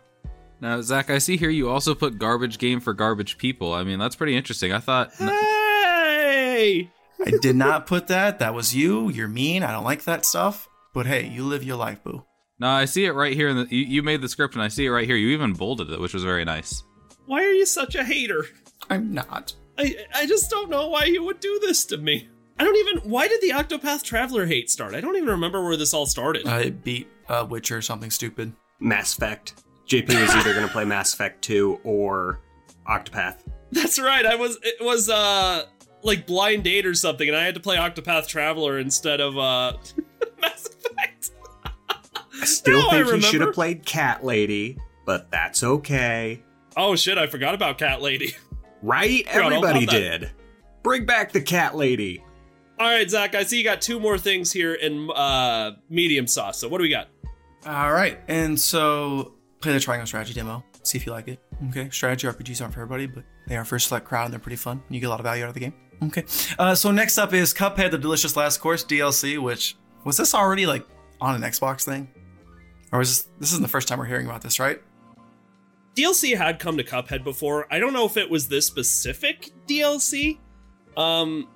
Now, Zach, I see here you also put garbage game for garbage people. I mean, that's pretty interesting. I thought. Hey! I did not put that. That was you. You're mean. I don't like that stuff. But hey, you live your life, boo. No, I see it right here. In the, you, you made the script, and I see it right here. You even bolded it, which was very nice. Why are you such a hater? I'm not. I I just don't know why you would do this to me. I don't even. Why did the Octopath Traveler hate start? I don't even remember where this all started. I beat uh, Witcher or something stupid. Mass Effect. JP was either going to play Mass Effect 2 or Octopath. That's right. I was. It was uh like blind date or something, and I had to play Octopath Traveler instead of uh Mass Effect. I still Now I think you should have played Cat Lady, but that's okay. Oh shit! I forgot about Cat Lady. Right? Everybody about that. did. Bring back the Cat Lady. All right, Zach. I see you got two more things here in uh medium sauce. So what do we got? All right, and so play the Triangle Strategy demo. See if you like it. Okay, strategy RPGs aren't for everybody, but they are for a select crowd and they're pretty fun. You get a lot of value out of the game. Okay, uh, so next up is Cuphead: The Delicious Last Course DLC. Which was this already like on an Xbox thing, or was this this isn't the first time we're hearing about this, right? DLC had come to Cuphead before. I don't know if it was this specific DLC. Um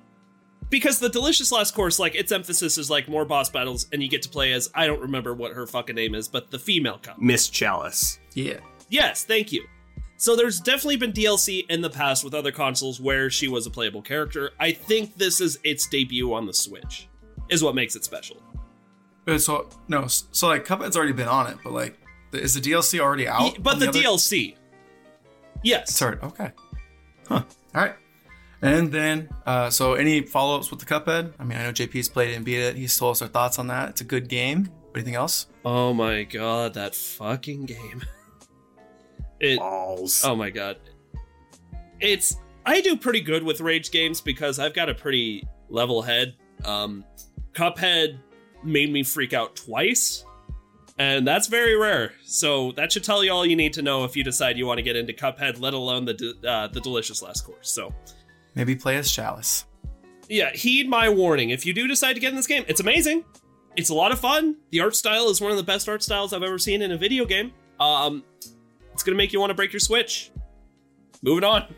because the delicious last course like its emphasis is like more boss battles and you get to play as I don't remember what her fucking name is, but the female cup. Miss Chalice. Yeah. Yes, thank you. So there's definitely been DLC in the past with other consoles where she was a playable character. I think this is its debut on the Switch. Is what makes it special. So no, so like Cuphead's already been on it, but like, is the DLC already out? Ye- but on the, DLC. Yes. Sorry. Okay. Huh. All right. And then, uh, so any follow ups with the Cuphead? I mean, I know JP's played it and beat it. He's told us our thoughts on that. It's a good game. Anything else? Oh my god, that fucking game. It Balls. Oh my god. It's I do pretty good with rage games because I've got a pretty level head. Um Cuphead made me freak out twice. And that's very rare. So that should tell you all you need to know if you decide you want to get into Cuphead, let alone the uh, the delicious last course. So, Maybe play as Chalice. yeah, heed my warning. If you do decide to get in this game, it's amazing. it's a lot of fun. The art style is one of the best art styles I've ever seen in a video game. Um, it's gonna make you want to break your Switch. Moving on.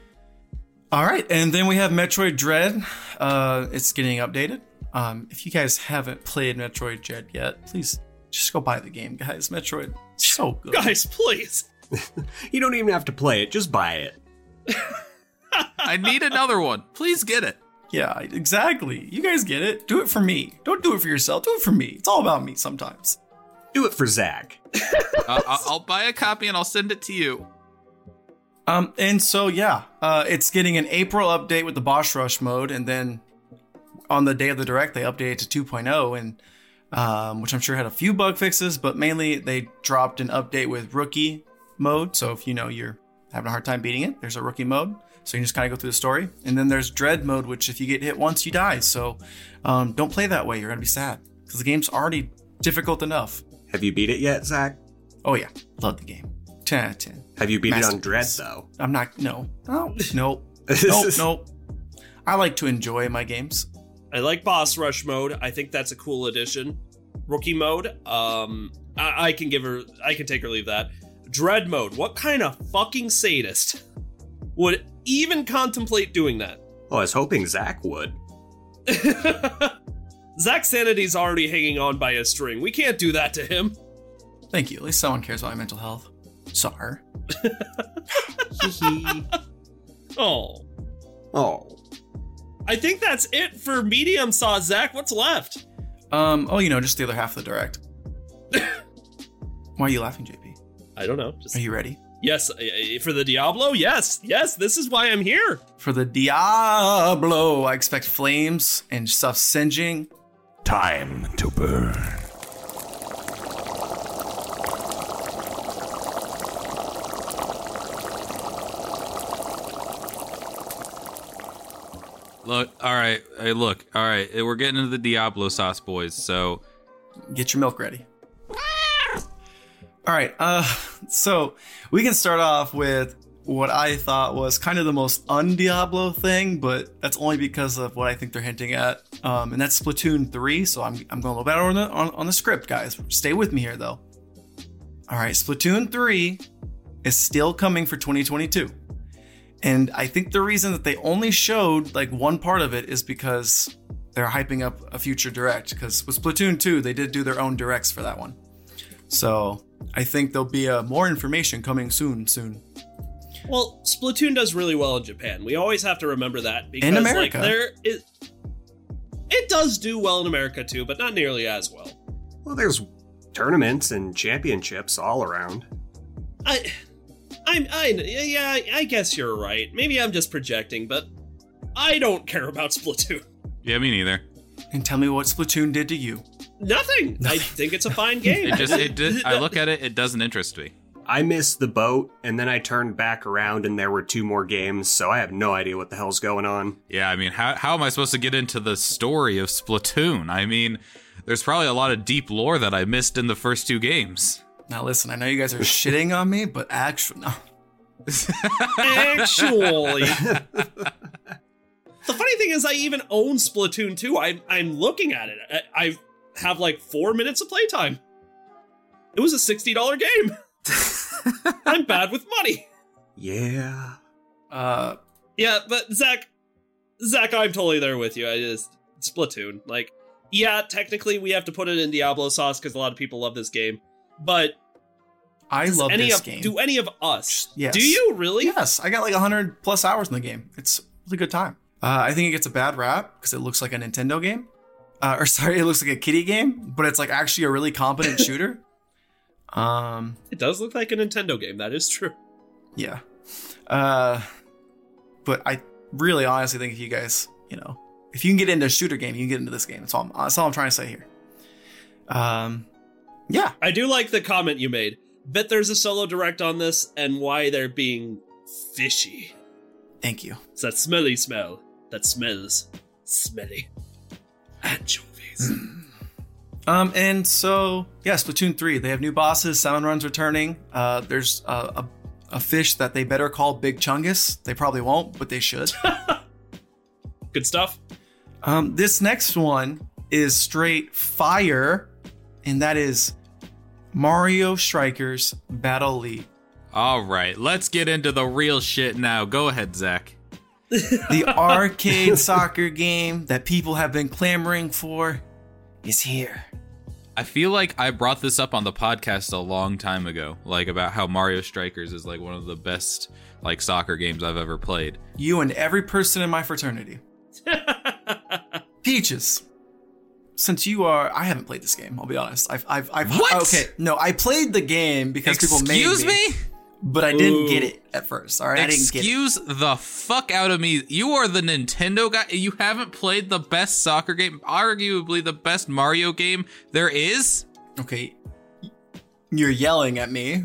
All right, and then we have Metroid Dread. Uh, it's getting updated. Um, if you guys haven't played Metroid Dread yet, please just go buy the game, guys. Metroid, so good. Guys, please. You don't even have to play it, just buy it. I need another one. Please get it. Yeah, exactly. You guys get it. Do it for me. Don't do it for yourself. Do it for me. It's all about me sometimes. Do it for Zach. Uh, I'll buy a copy and I'll send it to you. Um, and so yeah, uh, it's getting an April update with the Boss Rush mode, and then on the day of the direct, they updated to 2.0, and um, which I'm sure had a few bug fixes, but mainly they dropped an update with rookie mode. So if you know you're having a hard time beating it, there's a rookie mode, so you can just kind of go through the story, and then there's Dread mode, which if you get hit once, you die. So um, don't play that way; you're gonna be sad because the game's already difficult enough. Have you beat it yet, Zach? Oh yeah, love the game. 10 out of 10. Have you beat it on Dread though? I'm not. No. No. No. Nope. Nope. I like to enjoy my games. I like boss rush mode. I think that's a cool addition. Rookie mode. Um, I, I can give her. I can take or leave that. Dread mode. What kind of fucking sadist would even contemplate doing that? Well, I was hoping Zach would. Zach Sanity's already hanging on by a string. We can't do that to him. Thank you. At least someone cares about my mental health. Sorry. Oh, Oh, I think that's it for medium saw. Zach, what's left? Um. Oh, you know, just the other half of the direct. Why are you laughing, JP? I don't know. Just Are you ready yes for the Diablo. Yes, yes. This is why I'm here. for the Diablo? I expect flames and stuff singeing. Time to burn. Look, all right, hey, look, all right. We're getting into the Diablo sauce, boys. So Get your milk ready. All right. Uh, so we can start off with what I thought was kind of the most un-Diablo thing, but that's only because of what I think they're hinting at. Um, and that's Splatoon 3. So I'm, I'm going a little better on the, on, on the script, guys. Stay with me here, though. All right. Splatoon 3 is still coming for 2022. And I think the reason that they only showed like one part of it is because they're hyping up a future direct. Because with Splatoon 2, they did do their own directs for that one. So I think there'll be uh, more information coming soon, soon. Well, Splatoon does really well in Japan. We always have to remember that because America. like there is it does do well in America too, but not nearly as well. well, there's tournaments and championships all around. I I'm I yeah, I guess you're right. Maybe I'm just projecting, but I don't care about Splatoon. yeah, me neither. And tell me what Splatoon did to you. Nothing. I think it's a fine game. It just it did, I look at it, it doesn't interest me. I missed the boat, and then I turned back around, and there were two more games, so I have no idea what the hell's going on. Yeah, I mean, how how am I supposed to get into the story of Splatoon? I mean, there's probably a lot of deep lore that I missed in the first two games. Now listen, I know you guys are shitting on me, but actually, no. Actually. the funny thing is I even own Splatoon 2. I I'm looking at it. I, I have like 4 minutes of playtime. It was a $60 game. I'm bad with money. Yeah. Uh, Yeah, but Zach, Zach, I'm totally there with you. I just Splatoon. Like, yeah, technically we have to put it in Diablo sauce because a lot of people love this game. But I does love any this of game. do any of us? Yes. Do you really? Yes, I got like 100 plus hours in the game. It's a really good time. Uh, I think it gets a bad rap because it looks like a Nintendo game. Uh, or sorry, it looks like a kiddie game, but it's like actually a really competent shooter. Um, It does look like a Nintendo game. That is true. yeah. Uh, but I really honestly think if you guys, you know, if you can get into a shooter game, you can get into this game. That's all, I'm, that's all I'm trying to say here. Um, yeah. I do like the comment you made. Bet there's a solo direct on this and why they're being fishy. Thank you. It's that smelly smell that smells smelly. Anchovies. Um, and so yeah, Splatoon three. They have new bosses. Salmon Run's returning. Uh, there's a, a a fish that they better call Big Chungus. They probably won't, but they should. Good stuff. um, this next one is straight fire, and that is Mario Strikers Battle League. All right, let's get into the real shit now. Go ahead, Zach. The arcade soccer game that people have been clamoring for is here. I feel like I brought this up on the podcast a long time ago, like about how Mario Strikers is like one of the best like soccer games I've ever played. You and every person in my fraternity. Peaches. Since you are, I haven't played this game. I'll be honest. I've, I've, I've. What? Okay, no, I played the game because people made Excuse me? But I didn't Ooh. get it at first. All right, I didn't get. Excuse the fuck out of me. You are the Nintendo guy. You haven't played the best soccer game, arguably the best Mario game there is. Okay, you're yelling at me.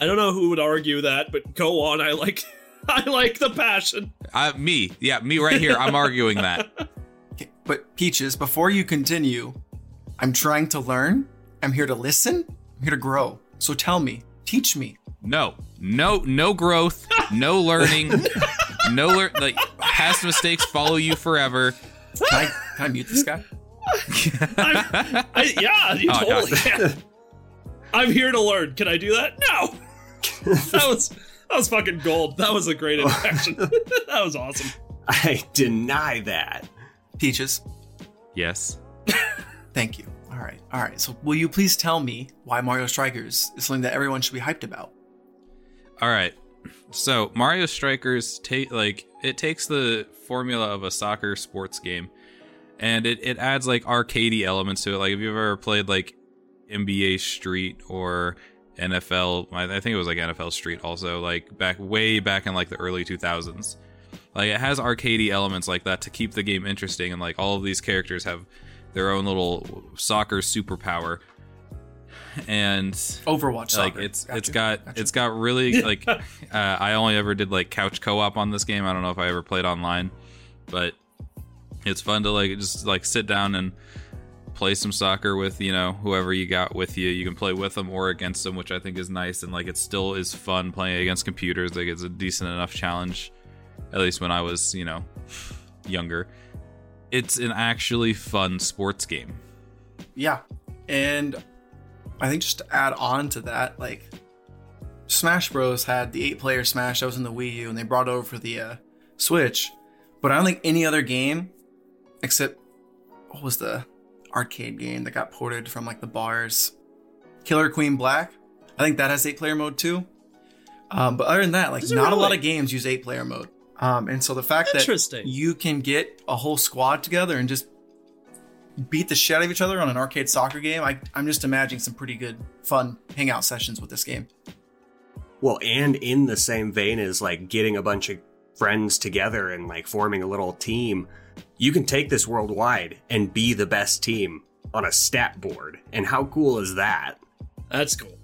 I don't know who would argue that, but go on. I like, I like the passion. Uh, me, yeah, me right here. I'm arguing that. Okay, but Peaches, before you continue, I'm trying to learn. I'm here to listen. I'm here to grow. So tell me, teach me. No, no, no growth, no learning, no lear- like past mistakes follow you forever. Can I, can I mute this guy? I, I, yeah, you Oh, totally can. I'm here to learn. Can I do that? No. that was that was fucking gold. That was a great introduction. that was awesome. I deny that. Peaches, Yes. thank you. All right, all right. So will you please tell me why Mario Strikers is something that everyone should be hyped about? All right. So Mario Strikers take like it takes the formula of a soccer sports game, and it it adds like arcadey elements to it. Like if you've ever played like NBA Street or NFL, I think it was like NFL Street also, like back way back in like the early two thousands. Like it has arcadey elements like that to keep the game interesting, and like all of these characters have their own little soccer superpower. And Overwatch. like Soccer. it's Gotcha, it's got gotcha. it's got really like uh, I only ever did like couch co-op on this game. I don't know if I ever played online, but it's fun to like just like sit down and play some soccer with you know whoever you got with you. You can play with them or against them, which I think is nice. And like it still is fun playing against computers. Like it's a decent enough challenge, at least when I was you know younger. It's an actually fun sports game. Yeah. And I think just to add on to that, like Smash Bros had the eight player Smash that was in the Wii U and they brought it over for the uh, Switch. But I don't think any other game except what was the arcade game that got ported from like the bars? Killer Queen Black. I think that has eight player mode too. Um, but other than that, like Is it not a lot of games use eight player mode. Um, and so the fact that you can get a whole squad together and just beat the shit out of each other on an arcade soccer game, I, I'm just imagining some pretty good, fun hangout sessions with this game. Well, and in the same vein as like getting a bunch of friends together and like forming a little team, you can take this worldwide and be the best team on a stat board. And how cool is that? That's cool.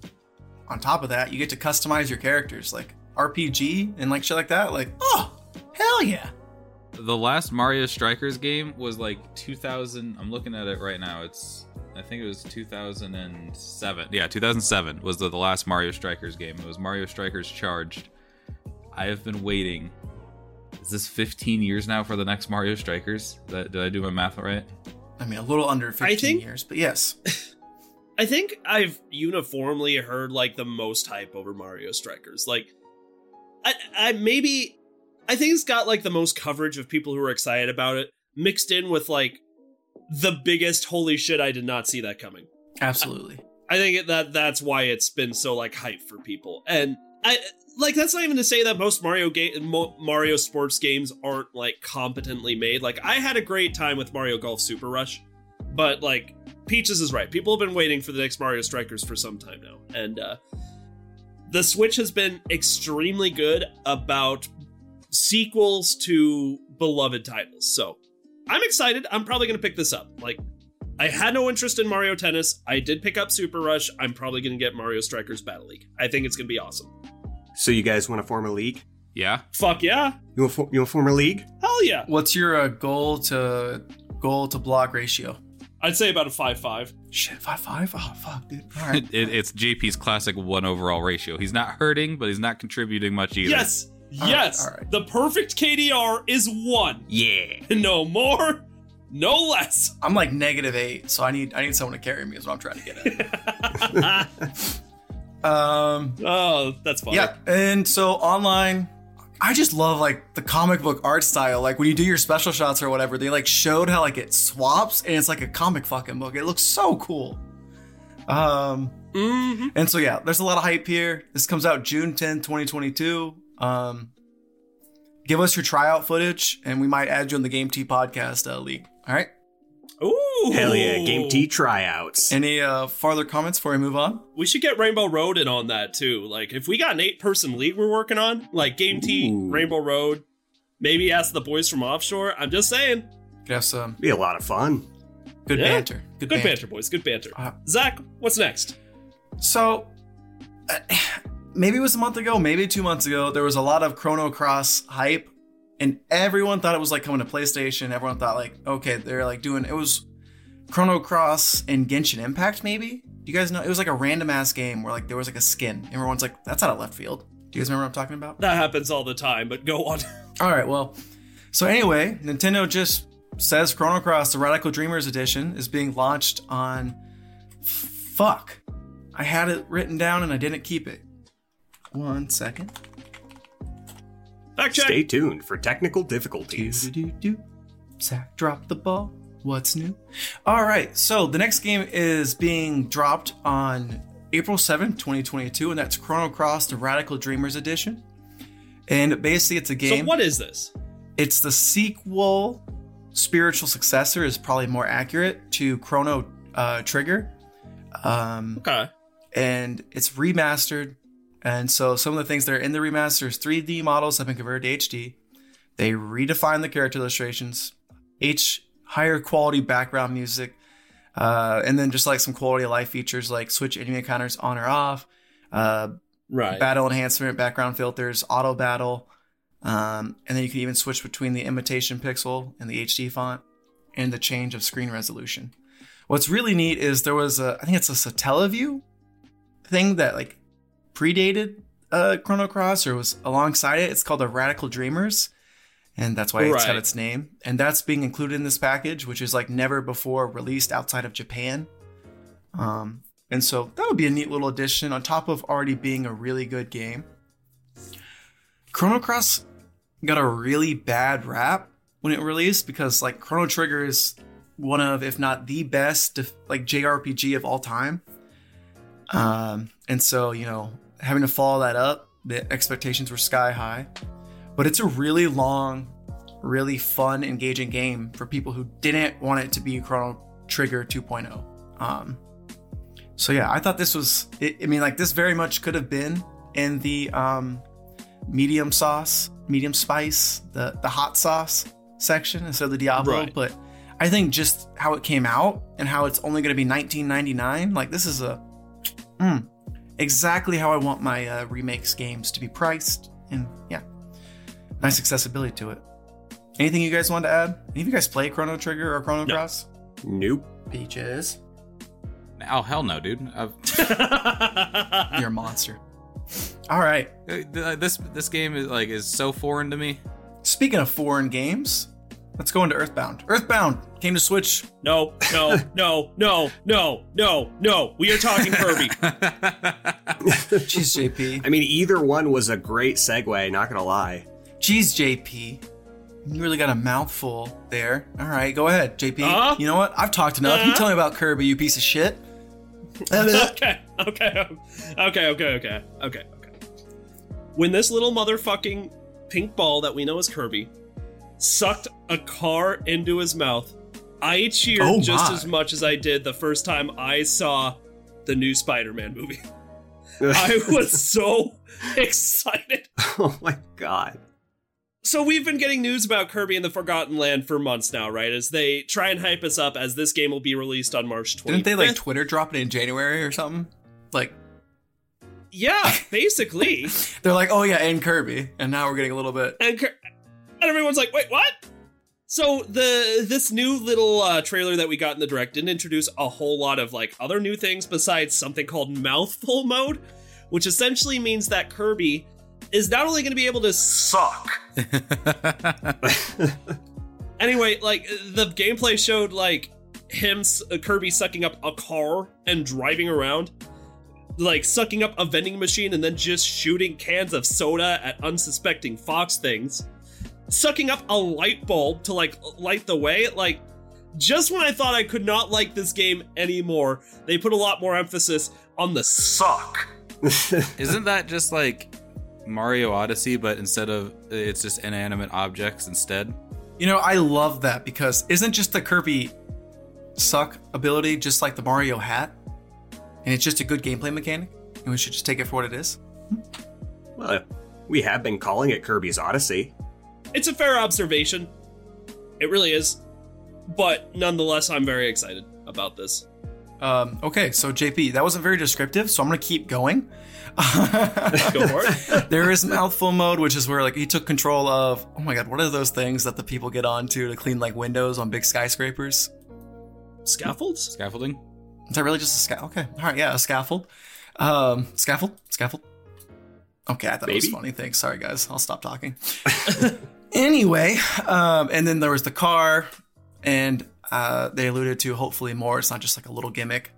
On top of that, you get to customize your characters, like RPG and like shit like that. Like, oh, hell yeah! the last Mario Strikers game was like 2000. I'm looking at it right now. It's I think it was 2007. Yeah, 2007 was the, the last Mario Strikers game. It was Mario Strikers Charged. I have been waiting. Is this 15 years now for the next Mario Strikers? That, did I do my math right? I mean, a little under 15 think- years, but yes. I think I've uniformly heard like the most hype over Mario Strikers. Like, I, I maybe I think it's got like the most coverage of people who are excited about it, mixed in with like the biggest holy shit! I did not see that coming. Absolutely. I think that that's why it's been so like hype for people. And I like that's not even to say that most Mario game Mario sports games aren't like competently made. Like I had a great time with Mario Golf Super Rush, but like Peaches is right. People have been waiting for the next Mario Strikers for some time now. And uh the Switch has been extremely good about sequels to beloved titles. So, I'm excited. I'm probably going to pick this up. Like I had no interest in Mario Tennis. I did pick up Super Rush. I'm probably going to get Mario Strikers Battle League. I think it's going to be awesome. So you guys want to form a league? Yeah. Fuck yeah. You want, for- you want to form a league? Hell yeah. What's your uh, goal to goal to block ratio? I'd say about a 5 5. Shit, five five. Oh fuck, dude. All right. It, it's JP's classic one overall ratio. He's not hurting, but he's not contributing much either. Yes. All right, yes. all right. The perfect KDR is 1. Yeah. No more, no less. I'm like negative eight, so I need I need someone to carry me. Is what I'm trying to get at. um, oh, that's funny. yeah, and so online, I just love like the comic book art style. Like when you do your special shots or whatever, they like showed how like it swaps and it's like a comic fucking book. It looks so cool. Um, Mhm. and so yeah, there's a lot of hype here. This comes out June 10, 2022. Um, give us your tryout footage, and we might add you on the Game-Tea podcast uh, league. All right. Ooh, Hell yeah, Game-Tea tryouts. Any uh, farther comments before we move on? We should get Rainbow Road in on that too. Like, if we got an eight-person league we're working on, like Game-Tea, Rainbow Road, maybe ask the boys from offshore. I'm just saying, Could have some Be a lot of fun. good Yeah. banter. good, banter. boys. Good banter. Uh, Zach, what's next? So, uh, maybe it was a month ago, maybe two months ago, there was a lot of Chrono Cross hype, and everyone thought it was like coming to PlayStation. Everyone thought, like, okay, they're like doing it was Chrono Cross and Genshin Impact, maybe? Do you guys know? It was like a random ass game where like there was like a skin. and Everyone's like, that's out of left field. Do you guys remember what I'm talking about? That happens all the time, but go on. All right, well, so anyway, Nintendo just says Chrono Cross, the Radical Dreamers Edition, is being launched on. Fuck. I had it written down and I didn't keep it. One second. Fact check. Stay tuned for technical difficulties. Do-do-do-do. Zach dropped the ball. What's new? All right, so the next game is being dropped on April 7th, 2022, and that's Chrono Cross, the Radical Dreamers Edition. And basically, it's a game. So what is this? it's the sequel spiritual successor is probably more accurate to chrono uh, trigger um, Okay. and it's remastered and so some of the things that are in the remasters 3d models have been converted to hd they redefine the character illustrations h higher quality background music uh, and then just like some quality of life features like switch enemy encounters on or off uh, Right. battle enhancement, background filters, auto battle, um, and then you can even switch between the imitation pixel and the HD font, and the change of screen resolution. What's really neat is there was a, I think it's a Satellaview thing that like predated uh, Chrono Cross or was alongside it. It's called the Radical Dreamers, and that's why it's got its name. And that's being included in this package, which is like never before released outside of Japan. Um, and so that would be a neat little addition on top of already being a really good game. Chrono Cross got a really bad rap when it released because like Chrono Trigger is one of, if not the best, like JRPG of all time. Um, and so you know, having to follow that up, the expectations were sky high. But it's a really long, really fun, engaging game for people who didn't want it to be Chrono Trigger 2.0. Um, so yeah, I thought this was. It, I mean, like this very much could have been in the um, medium sauce, medium spice, the the hot sauce section instead of the Diablo. Right. But I think just how it came out and how it's only going to be 19.99. Like this is a mm, exactly how I want my uh, remakes games to be priced, and yeah, nice accessibility to it. Anything you guys want to add? Any of you guys play Chrono Trigger or Chrono No. Cross? Nope. Peaches, Oh hell no, dude. I've, you're a monster. All right. uh, this this game is like is so foreign to me. Speaking of foreign games, let's go into Earthbound. Earthbound came to Switch. no, no, no, no, no, no, no. We are talking Kirby. Jeez, JP. I mean, either one was a great segue, not gonna lie. Jeez, JP. You really got a mouthful there. All right, go ahead, JP. Uh-huh. You know what? I've talked enough. You Uh-huh. tell me about Kirby, you piece of shit. okay, okay, okay, okay, okay, okay, okay. When this little motherfucking pink ball that we know as Kirby sucked a car into his mouth, I cheered Oh just as much as I did the first time I saw the new Spider-Man movie. I was so excited. oh my god. So we've been getting news about Kirby and the Forgotten Land for months now, right? As they try and hype us up as this game will be released on March 20th. Didn't they like Twitter drop it in January or something? Like yeah, basically. they're like, oh yeah, and Kirby, and now we're getting a little bit. and, Kir- and everyone's like, "Wait, what?" So the this new little uh, trailer that we got in the direct didn't introduce a whole lot of like other new things besides something called mouthful mode, which essentially means that Kirby is not only going to be able to suck, Anyway, like the gameplay showed like him uh, Kirby sucking up a car and driving around, like sucking up a vending machine and then just shooting cans of soda at unsuspecting fox things, sucking up a light bulb to like light the way. Like just when I thought I could not like this game anymore, they put a lot more emphasis on the suck. Isn't that just like Mario Odyssey, but instead of it's just inanimate objects instead? You know, I love that because isn't just the Kirby suck ability just like the Mario hat? And it's just a good gameplay mechanic? And we should just take it for what it is? well, we have been calling it Kirby's Odyssey. It's a fair observation. It really is. But nonetheless, I'm very excited about this. Um, okay, so JP, that wasn't very descriptive, so I'm gonna keep going. Go for it. there is mouthful mode, which is where like he took control of. Oh my god, what are those things that the people get onto to clean like windows on big skyscrapers? Scaffolds? Scaffolding? Is that really just a scaffold? Okay, all right, yeah, a scaffold. Um, scaffold, scaffold. Okay, I thought it was funny. Thanks. Sorry, guys. I'll stop talking. anyway, um, and then there was the car, and uh, they alluded to hopefully more. It's not just like a little gimmick,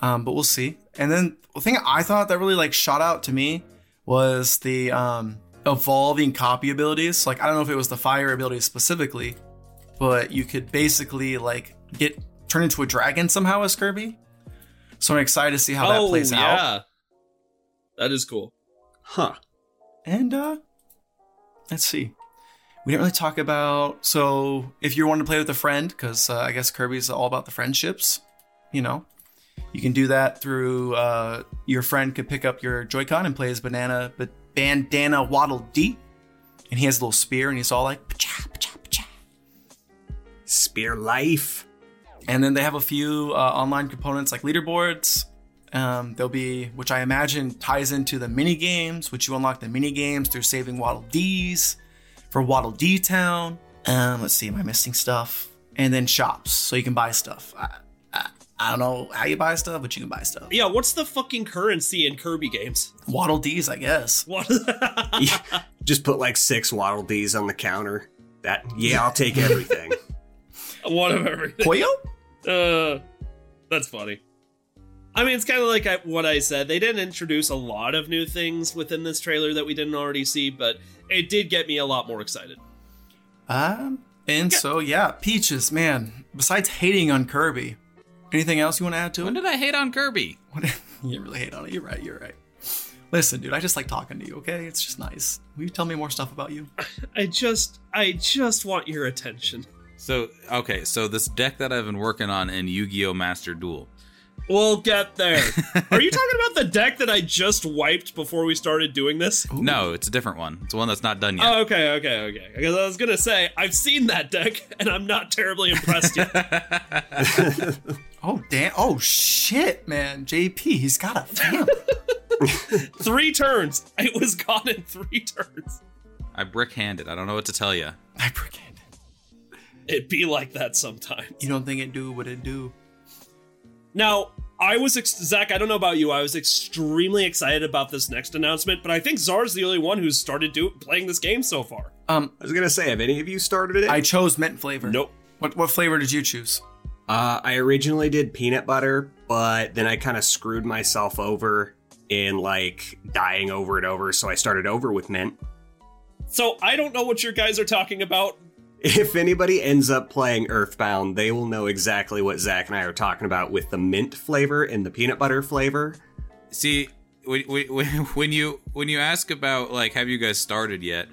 um, but we'll see. And then the thing I thought that really like shot out to me was the um, evolving copy abilities. Like I don't know if it was the fire ability specifically, but you could basically like get turn into a dragon somehow as Kirby. So I'm excited to see how that plays out. Oh, yeah. That is cool. Huh. And uh let's see. We didn't really talk about so if you're wanting to play with a friend, because uh, I guess Kirby's all about the friendships, you know, you can do that through uh your friend could pick up your Joy-Con and play as banana but bandana waddle dee. And he has a little spear and he's all like "Pacha, pacha, pacha." Spear life. And then they have a few uh, online components like leaderboards. Um, there'll be, which I imagine ties into the mini games, which you unlock the mini games through saving Waddle Dees for Waddle Dee Town. Um, let's see, am I missing stuff? And then shops, so you can buy stuff. I, I, I don't know how you buy stuff, but you can buy stuff. Yeah, what's the fucking currency in Kirby games? Waddle Dees, I guess. What? Yeah, Just put like six Waddle Dees on the counter. That yeah, I'll take everything. One of everything. Poyo? Uh, that's funny. I mean, it's kind of like I, what I said. They didn't introduce a lot of new things within this trailer that we didn't already see, but it did get me a lot more excited. Um, and so yeah, Peaches, man. Besides hating on Kirby, anything else you want to add to When it? did I hate on Kirby? You really hate on it. You're right. You're right. Listen, dude, I just like talking to you. Okay, it's just nice. Will you tell me more stuff about you? I just, I just want your attention. So, okay, so this deck that I've been working on in Yu Gi Oh! Master Duel. We'll get there. Are you talking about the deck that I just wiped before we started doing this? No, it's a different one. It's one that's not done yet. Oh, okay, okay, okay. Because I was gonna say I've seen that deck and I'm not terribly impressed yet. Oh damn! Oh shit, man! JP, he's got a fan. three turns. It was gone in three turns. I brick handed. I don't know what to tell you. I pretend. It be like that sometimes. You don't think it do what it do? Now, I was ex- Zach. I don't know about you. I was extremely excited about this next announcement, but I think Czar's the only one who's started do- playing this game so far. Um, I was gonna say, have any of you started it? I chose mint flavor. Nope. What what flavor did you choose? Uh, I originally did peanut butter, but then I kind of screwed myself over in like dying over and over, so I started over with mint. So I don't know what your guys are talking about. If anybody ends up playing Earthbound, they will know exactly what Zach and I are talking about with the mint flavor and the peanut butter flavor. See, when, when, when you when you ask about like have you guys started yet,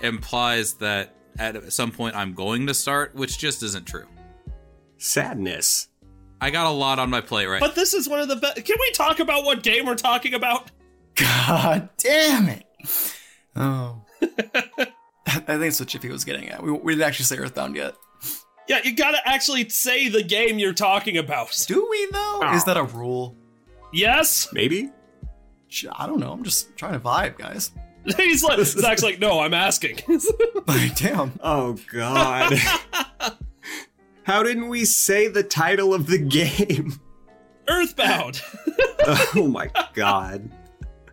implies that at some point I'm going to start, which just isn't true. Sadness. I got a lot on my plate right. But this is one of the best. Can we talk about what game we're talking about? God damn it! Oh, I think it's what Chippy was getting at. We, we didn't actually say Earthbound yet. Yeah, you gotta actually say the game you're talking about. Do we though? Oh. Is that a rule? Yes? Maybe? I don't know. I'm just trying to vibe, guys. He's like, Zach's like, no, I'm asking. Like, damn. Oh, God. How didn't we say the title of the game? Earthbound. Oh, my God.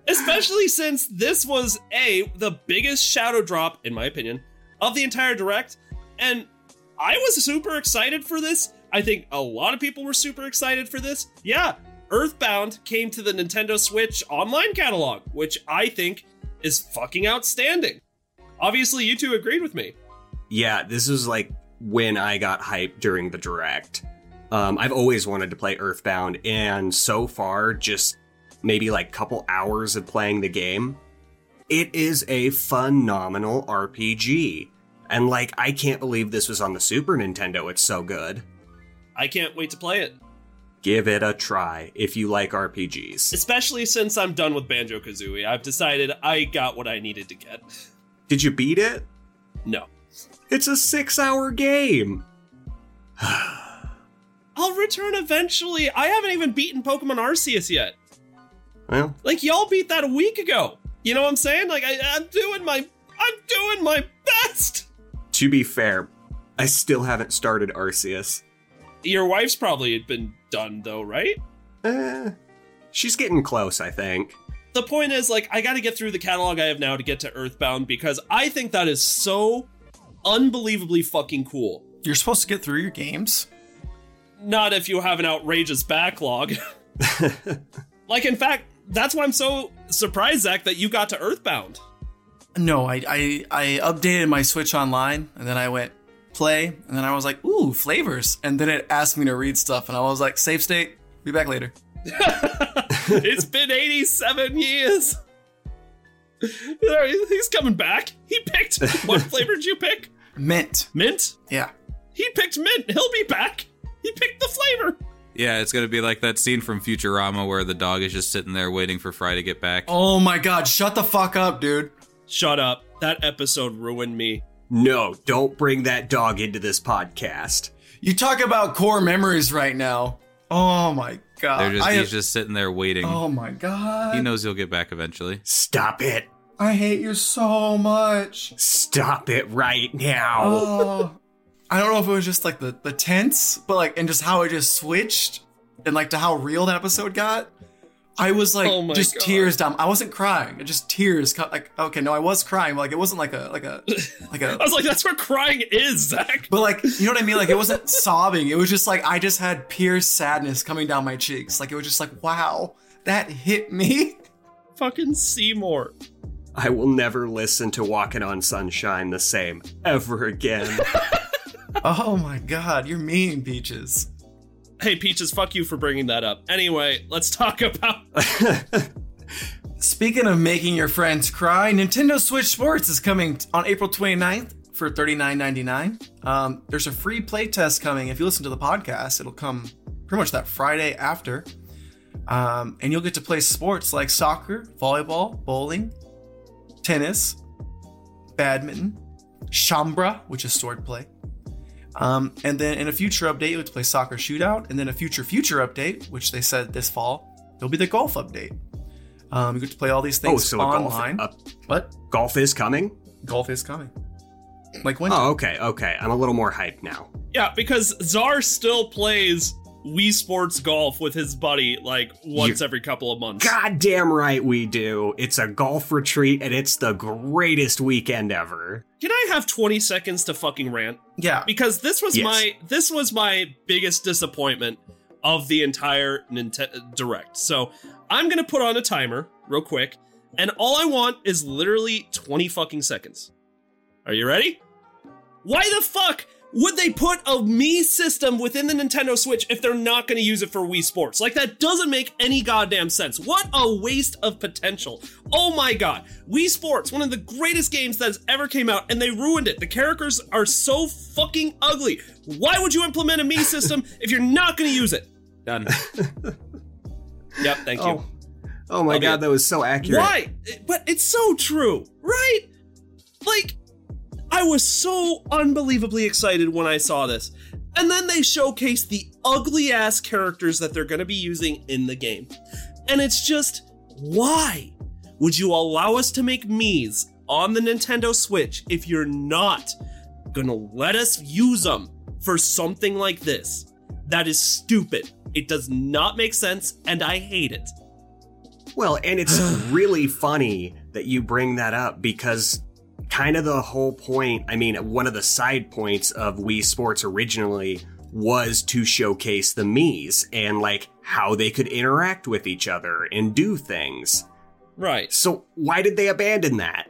Especially since this was A, the biggest shadow drop, in my opinion, of the entire direct, and I was super excited for this. I think a lot of people were super excited for this. Yeah, Earthbound came to the Nintendo Switch online catalog, which I think is fucking outstanding. Obviously, you two agreed with me. Yeah, this was like when I got hyped during the direct. Um, I've always wanted to play Earthbound, and so far, just maybe like couple hours of playing the game, it is a phenomenal RPG. And like, I can't believe this was on the Super Nintendo. It's so good. I can't wait to play it. Give it a try if you like RPGs. Especially since I'm done with Banjo Kazooie. I've decided I got what I needed to get. Did you beat it? No. It's a six hour game. I'll return eventually. I haven't even beaten Pokemon Arceus yet. Well, Like y'all beat that a week ago. You know what I'm saying? Like I, I'm doing my I'm doing my best. to be fair, I still haven't started Arceus. Your wife's probably been done though, right? Eh, she's getting close, I think. The point is, like, I got to get through the catalog I have now to get to Earthbound because I think that is so unbelievably fucking cool. You're supposed to get through your games. Not if you have an outrageous backlog. like, in fact, that's why I'm so surprised, Zach, that you got to Earthbound. No, I, I I updated my Switch Online, and then I went play, and then I was like, ooh, flavors, and then it asked me to read stuff, and I was like, save state, be back later. it's been 87 years. He's coming back. He picked. What flavor did you pick? Mint, Mint? yeah. He picked mint. He'll be back. He picked the flavor. Yeah, it's gonna be like that scene from Futurama where the dog is just sitting there waiting for Fry to get back. Oh my god, shut the fuck up, dude. Shut up. That episode ruined me. No, don't bring that dog into this podcast. You talk about core memories right now. Oh my god. They're just I, he's just sitting there waiting. oh my god. He knows he'll get back eventually. Stop it. I hate you so much. Stop it right now. Oh. I don't know if it was just like the the tense, but like and just how it just switched and like to how real that episode got. I was like Oh just God. tears down. I wasn't crying. It just tears. co- Like okay, no, I was crying. but, Like it wasn't like a like a like a. I was like, that's what crying is, Zach. But like you know what I mean? Like it wasn't sobbing. It was just like I just had pure sadness coming down my cheeks. Like it was just like wow, that hit me. Fucking Seymour. I will never listen to Walking on Sunshine the same ever again. Oh my god, you're mean, Peaches. Hey, Peaches, fuck you for bringing that up. Anyway, let's talk about. Speaking of making your friends cry, Nintendo Switch Sports is coming on April 29th for $39.99. Um, there's a free playtest coming. If you listen to the podcast, it'll come pretty much that Friday after. Um, and you'll get to play sports like soccer, volleyball, bowling, tennis, badminton, Chambara, which is swordplay. Um, and then in a future update, you'll get to play soccer shootout. And then a future future update, which they said this fall, there'll be the golf update. Um, you get to play all these things oh, things so a golf, online. uh, what? golf is coming? Golf is coming. Like when? Oh, okay, okay. I'm a little more hyped now. Yeah, because Czar still plays Wii Sports Golf with his buddy like once You- every couple of months. Goddamn right we do. It's a golf retreat and it's the greatest weekend ever. Can I have 20 seconds to fucking rant? Yeah. because this was Yes. my this was my biggest disappointment of the entire Nintendo Direct. So I'm gonna put on a timer real quick, and all I want is literally 20 fucking seconds. Are you ready? Why the fuck would they put a Mii system within the Nintendo Switch if they're not gonna use it for Wii Sports? Like that doesn't make any goddamn sense. What a waste of potential. Oh my god. Wii Sports, one of the greatest games that's ever came out, and they ruined it. The characters are so fucking ugly. Why would you implement a Mii system if you're not gonna use it? Done. yep, thank you. Oh, oh my Okay. god, that was so accurate. Why? But it's so true, right? Like, I was so unbelievably excited when I saw this. And then they showcase the ugly ass characters that they're going to be using in the game. And it's just, why would you allow us to make Mii's on the Nintendo Switch if you're not going to let us use them for something like this? That is stupid. It does not make sense, and I hate it. Well, and it's really funny that you bring that up because kind of the whole point. I mean, one of the side points of Wii Sports originally was to showcase the Mii's and like how they could interact with each other and do things. Right. So why did they abandon that?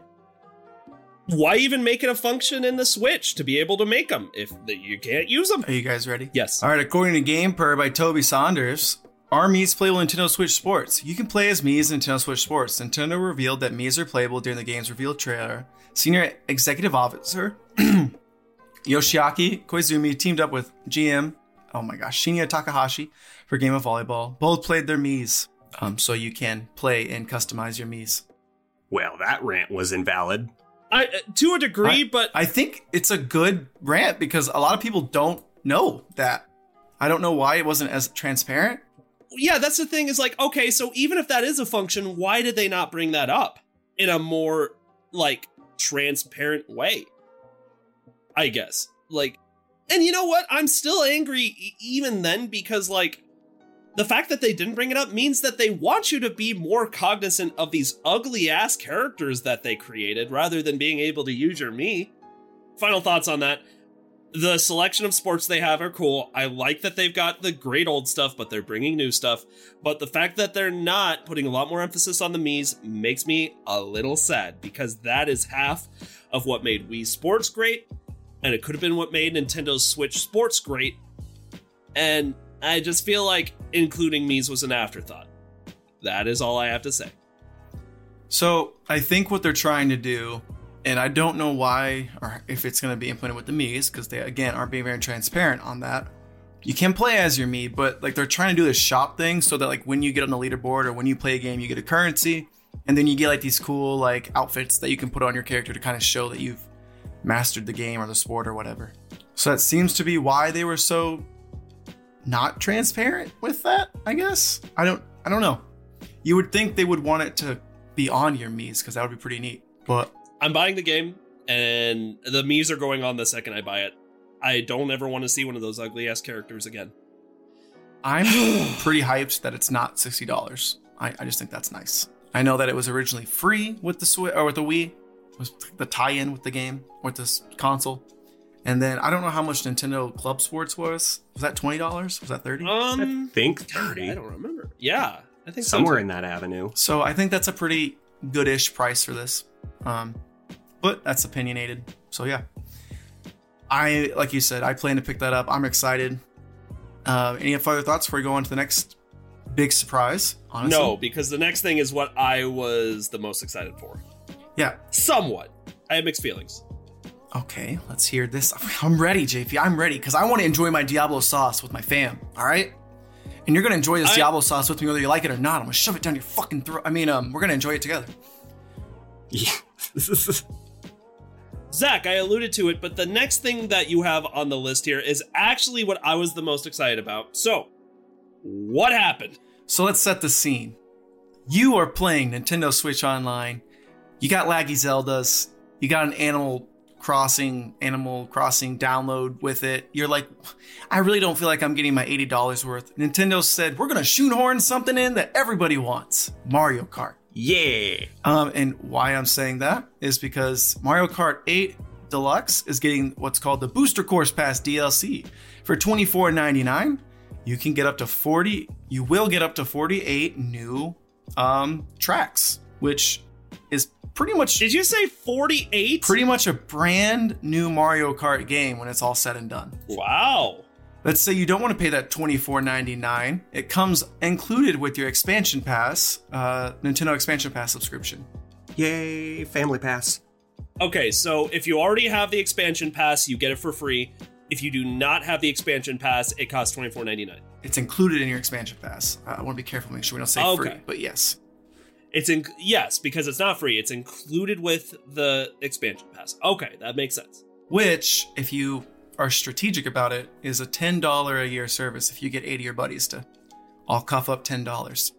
Why even make it a function in the Switch to be able to make them if you can't use them? Are you guys ready? Yes. All right, according to Gamepur by Toby Saunders, are Mii's playable in Nintendo Switch Sports? You can play as Mii's in Nintendo Switch Sports. Nintendo revealed that Mii's are playable during the game's reveal trailer. Senior Executive Officer Yoshiaki Koizumi teamed up with GM, oh my gosh, Shinya Takahashi for Game of Volleyball. Both played their Mii's, um, so you can play and customize your Mii's. Well, that rant was invalid. I, uh, to a degree, but I think it's a good rant because a lot of people don't know that. I don't know why it wasn't as transparent. Yeah, that's the thing is like, okay, so even if that is a function, why did they not bring that up in a more like transparent way? I guess. Like, and you know what? I'm still angry even then because like the fact that they didn't bring it up means that they want you to be more cognizant of these ugly ass characters that they created rather than being able to use your me. Final thoughts on that. The selection of sports they have are cool. I like that they've got the great old stuff, but they're bringing new stuff. But the fact that they're not putting a lot more emphasis on the Mii's makes me a little sad because that is half of what made Wii Sports great, and it could have been what made Nintendo Switch Sports great. And I just feel like including Mii's was an afterthought. That is all I have to say. So I think what they're trying to do, and I don't know why or if it's going to be implemented with the Mii's, because they again aren't being very transparent on that. You can play as your Mii, but like they're trying to do this shop thing so that like when you get on the leaderboard or when you play a game, you get a currency, and then you get like these cool like outfits that you can put on your character to kind of show that you've mastered the game or the sport or whatever. So that seems to be why they were so not transparent with that, I guess. I don't I don't know. You would think they would want it to be on your Mii's because that would be pretty neat. But I'm buying the game, and the Mii's are going on the second I buy it. I don't ever want to see one of those ugly ass characters again. I'm pretty hyped that it's not sixty dollars. I, I just think that's nice. I know that it was originally free with the Switch or with the Wii, was the tie-in with the game with this console, and then I don't know how much Nintendo Club Sports was. Was that twenty dollars? Was that thirty? Um, I think God, 30. I don't remember. Yeah, I think Somewhere too. in that avenue. So I think that's a pretty goodish price for this. Um, but that's opinionated. So yeah, I like you said, I plan to pick that up. I'm excited. Uh, any further thoughts before we go on to the next big surprise? Honestly, No, because the next thing is what I was the most excited for. Yeah. Somewhat. I have mixed feelings. Okay, let's hear this. I'm ready, JP. I'm ready because I want to enjoy my Diablo sauce with my fam. All right. And you're gonna enjoy this I- Diablo sauce with me, whether you like it or not. I'm gonna shove it down your fucking throat. I mean, um, we're gonna enjoy it together. Yeah. Zach, I alluded to it, but the next thing that you have on the list here is actually what I was the most excited about. So, what happened? So let's set the scene. You are playing Nintendo Switch Online. You got laggy Zeldas. You got an Animal Crossing Animal Crossing download with it. You're like, I really don't feel like I'm getting my eighty dollars worth. Nintendo said we're gonna shoehorn something in that everybody wants: Mario Kart. Yeah. Um, and why I'm saying that is because Mario Kart 8 Deluxe is getting what's called the Booster Course Pass DLC for $24.99. You can get up to 40. You will get up to 48 new um, tracks, which is pretty much Did you say 48? pretty much a brand new Mario Kart game when it's all said and done. Wow. Let's say you don't want to pay that $24.99. It comes included with your expansion pass, uh, Nintendo expansion pass subscription. Yay. Family pass. Okay, so if you already have the expansion pass, you get it for free. If you do not have the expansion pass, it costs twenty four ninety nine. It's included in your expansion pass. Uh, I want to be careful, make sure we don't say Okay. free, but yes. It's in yes, because it's not free. It's included with the expansion pass. Okay, that makes sense. Which, if you are strategic about it, is a $10 a year service if you get 80 of your buddies to all cough up $10.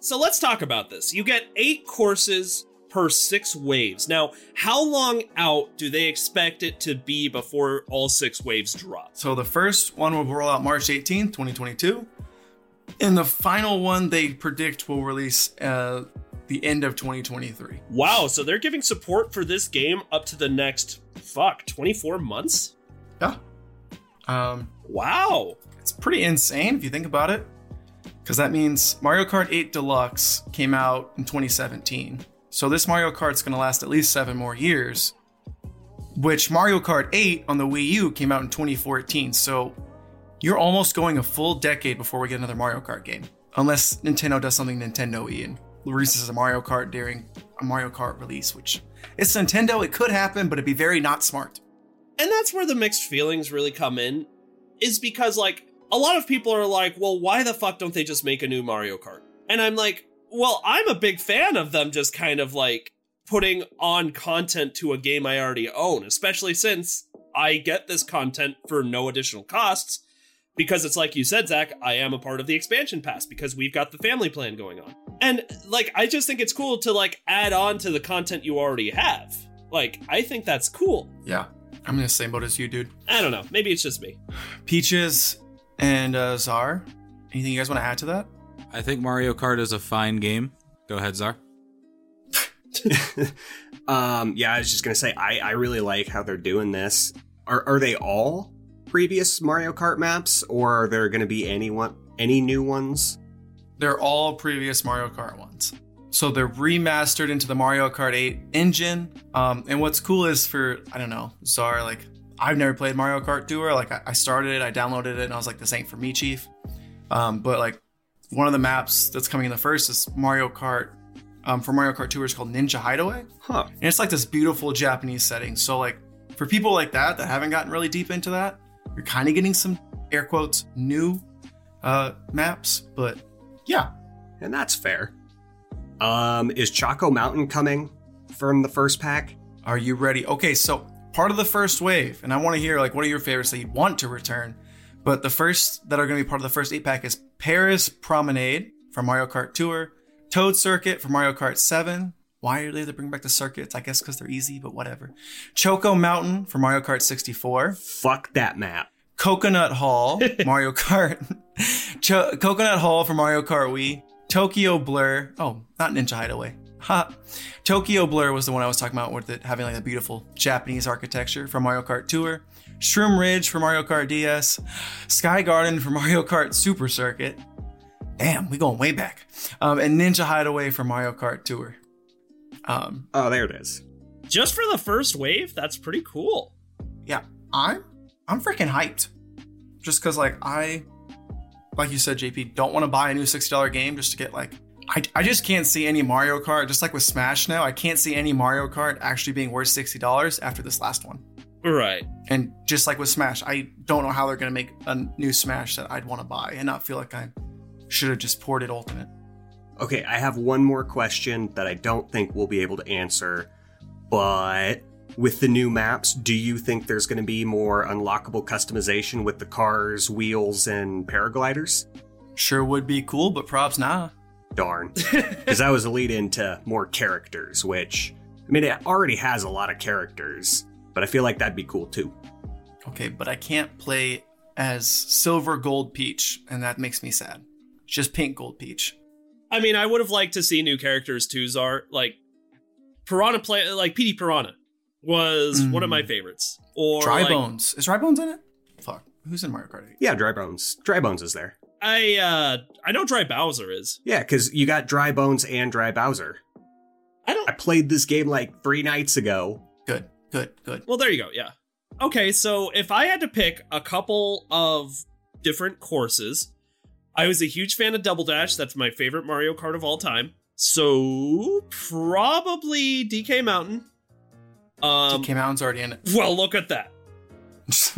So let's talk about this. You get eight courses per six waves. Now, how long out do they expect it to be before all six waves drop? So the first one will roll out March 18th, 2022. And the final one they predict will release uh, the end of 2023. Wow, so they're giving support for this game up to the next fuck 24 months? Yeah. Um, Wow. it's pretty insane if you think about it. Because that means Mario Kart 8 Deluxe came out in 2017. So this Mario Kart's going to last at least seven more years. Which Mario Kart 8 on the Wii U came out in 2014. So you're almost going a full decade before we get another Mario Kart game. Unless Nintendo does something Nintendo y and releases a Mario Kart during a Mario Kart release, which it's Nintendo, it could happen, but it'd be very not smart. And that's where the mixed feelings really come in, is because, like, a lot of people are like, well, why the fuck don't they just make a new Mario Kart? And I'm like, well, I'm a big fan of them just kind of like putting on content to a game I already own, especially since I get this content for no additional costs. Because it's like you said, Zach, I am a part of the expansion pass because we've got the family plan going on. And like, I just think it's cool to like add on to the content you already have. Like, I think that's cool. Yeah, I'm in the same boat as you, dude. I don't know. Maybe it's just me. Peaches and uh, Czar. Anything you guys want to add to that? I think Mario Kart is a fine game. Go ahead, Czar. um, yeah, I was just gonna say I, I really like how they're doing this. Are are they all previous Mario Kart maps, or are there gonna be any one any new ones? They're all previous Mario Kart ones. So they're remastered into the Mario Kart 8 engine. Um, and what's cool is for, I don't know, Czar, like, I've never played Mario Kart Tour. Like, I, I started it, I downloaded it, and I was like, this ain't for me, Chief. Um, but, like, one of the maps that's coming in the first is Mario Kart. Um, for Mario Kart Tour is called Ninja Hideaway. Huh. And it's like this beautiful Japanese setting. So, like, for people like that that haven't gotten really deep into that, you're kind of getting some air quotes new uh, maps. But yeah, And that's fair. Um, is Choco Mountain coming from the first pack? are you ready? Okay, so part of the first wave, and I want to hear like what are your favorites that you want to return. But the first that are going to be part of the first eight pack is Paris Promenade from Mario Kart Tour, Toad Circuit from Mario Kart 7. Why are they to bring back the circuits? I guess because they're easy, but whatever. Choco Mountain for Mario Kart 64. Fuck that map. Coconut Mall, Mario Kart. Cho- Coconut Mall for Mario Kart Wii. Tokyo Blur. Oh, not Ninja Hideaway. Ha. Tokyo Blur was the one I was talking about with it having like a beautiful Japanese architecture for Mario Kart Tour. Shroom Ridge for Mario Kart DS. Sky Garden for Mario Kart Super Circuit. Damn, we going way back. Um, and Ninja Hideaway for Mario Kart Tour. Um, Oh, there it is. Just for the first wave, that's pretty cool. yeah, I'm I'm freaking hyped. Just cause like I like you said, JP, don't want to buy a new $60 game just to get like I, I just can't see any Mario Kart, just like with Smash now, I can't see any Mario Kart actually being worth $60 after this last one. Right. And just like with Smash, I don't know how they're gonna make a new Smash that I'd want to buy and not feel like I should have just ported Ultimate. Okay, I have one more question that I don't think we'll be able to answer, but with the new maps, do you think there's going to be more unlockable customization with the cars, wheels, and paragliders? Sure would be cool, but props nah. Darn. Because that was a lead into more characters, which, I mean, it already has a lot of characters, but I feel like that'd be cool too. Okay, but I can't play as Silver Gold Peach, and that makes me sad. Just pink Gold Peach. I mean, I would have liked to see new characters too, Czar. Like Piranha play like Petey Piranha was one of my favorites. Or Dry like, Bones. Is Dry Bones in it? Fuck. Who's in Mario Kart 8? Yeah, Dry Bones. Dry Bones is there. I uh I know Dry Bowser is. Yeah, because you got Dry Bones and Dry Bowser. I don't I played this game like three nights ago. Good, good, good. Well, there you go. Yeah. Okay, so if I had to pick a couple of different courses, I was a huge fan of Double Dash. That's my favorite Mario Kart of all time. So probably DK Mountain. Um, DK Mountain's already in it. well, look at that.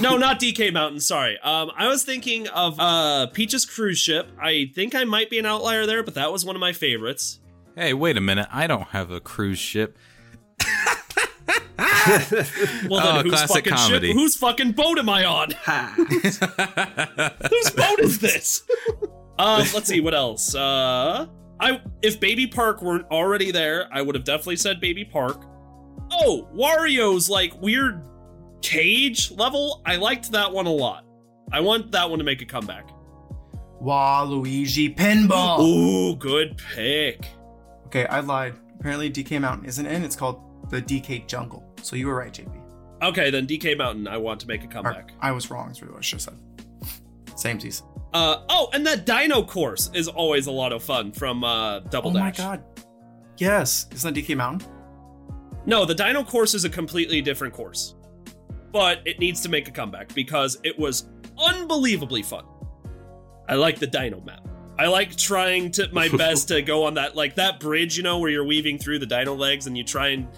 no, not DK Mountain. Sorry. Um, I was thinking of uh Peach's cruise ship. I think I might be an outlier there, but that was one of my favorites. Hey, wait a minute. I don't have a cruise ship. Well, then Oh, whose classic fucking comedy. ship? Whose fucking boat am I on? Whose boat is this? um, let's see what else. Uh, I if Baby Park weren't already there, I would have definitely said Baby Park. Oh, Wario's like weird cage level. I liked that one a lot. I want that one to make a comeback. Waluigi Pinball. Ooh, good pick. Okay, I lied. Apparently, DK Mountain isn't in. It's called the DK Jungle. So you were right, JP. Okay, then DK Mountain, I want to make a Or, comeback. I was wrong. Is really what I should have said. Samesies. Uh oh, and that Dino course is always a lot of fun from uh Double Oh Dash. Oh my god. Yes, isn't that DK Mountain? No, the Dino course is a completely different course. But it needs to make a comeback because it was unbelievably fun. I like the Dino map. I like trying to my best to go on that like that bridge, you know, where you're weaving through the dino legs and you try and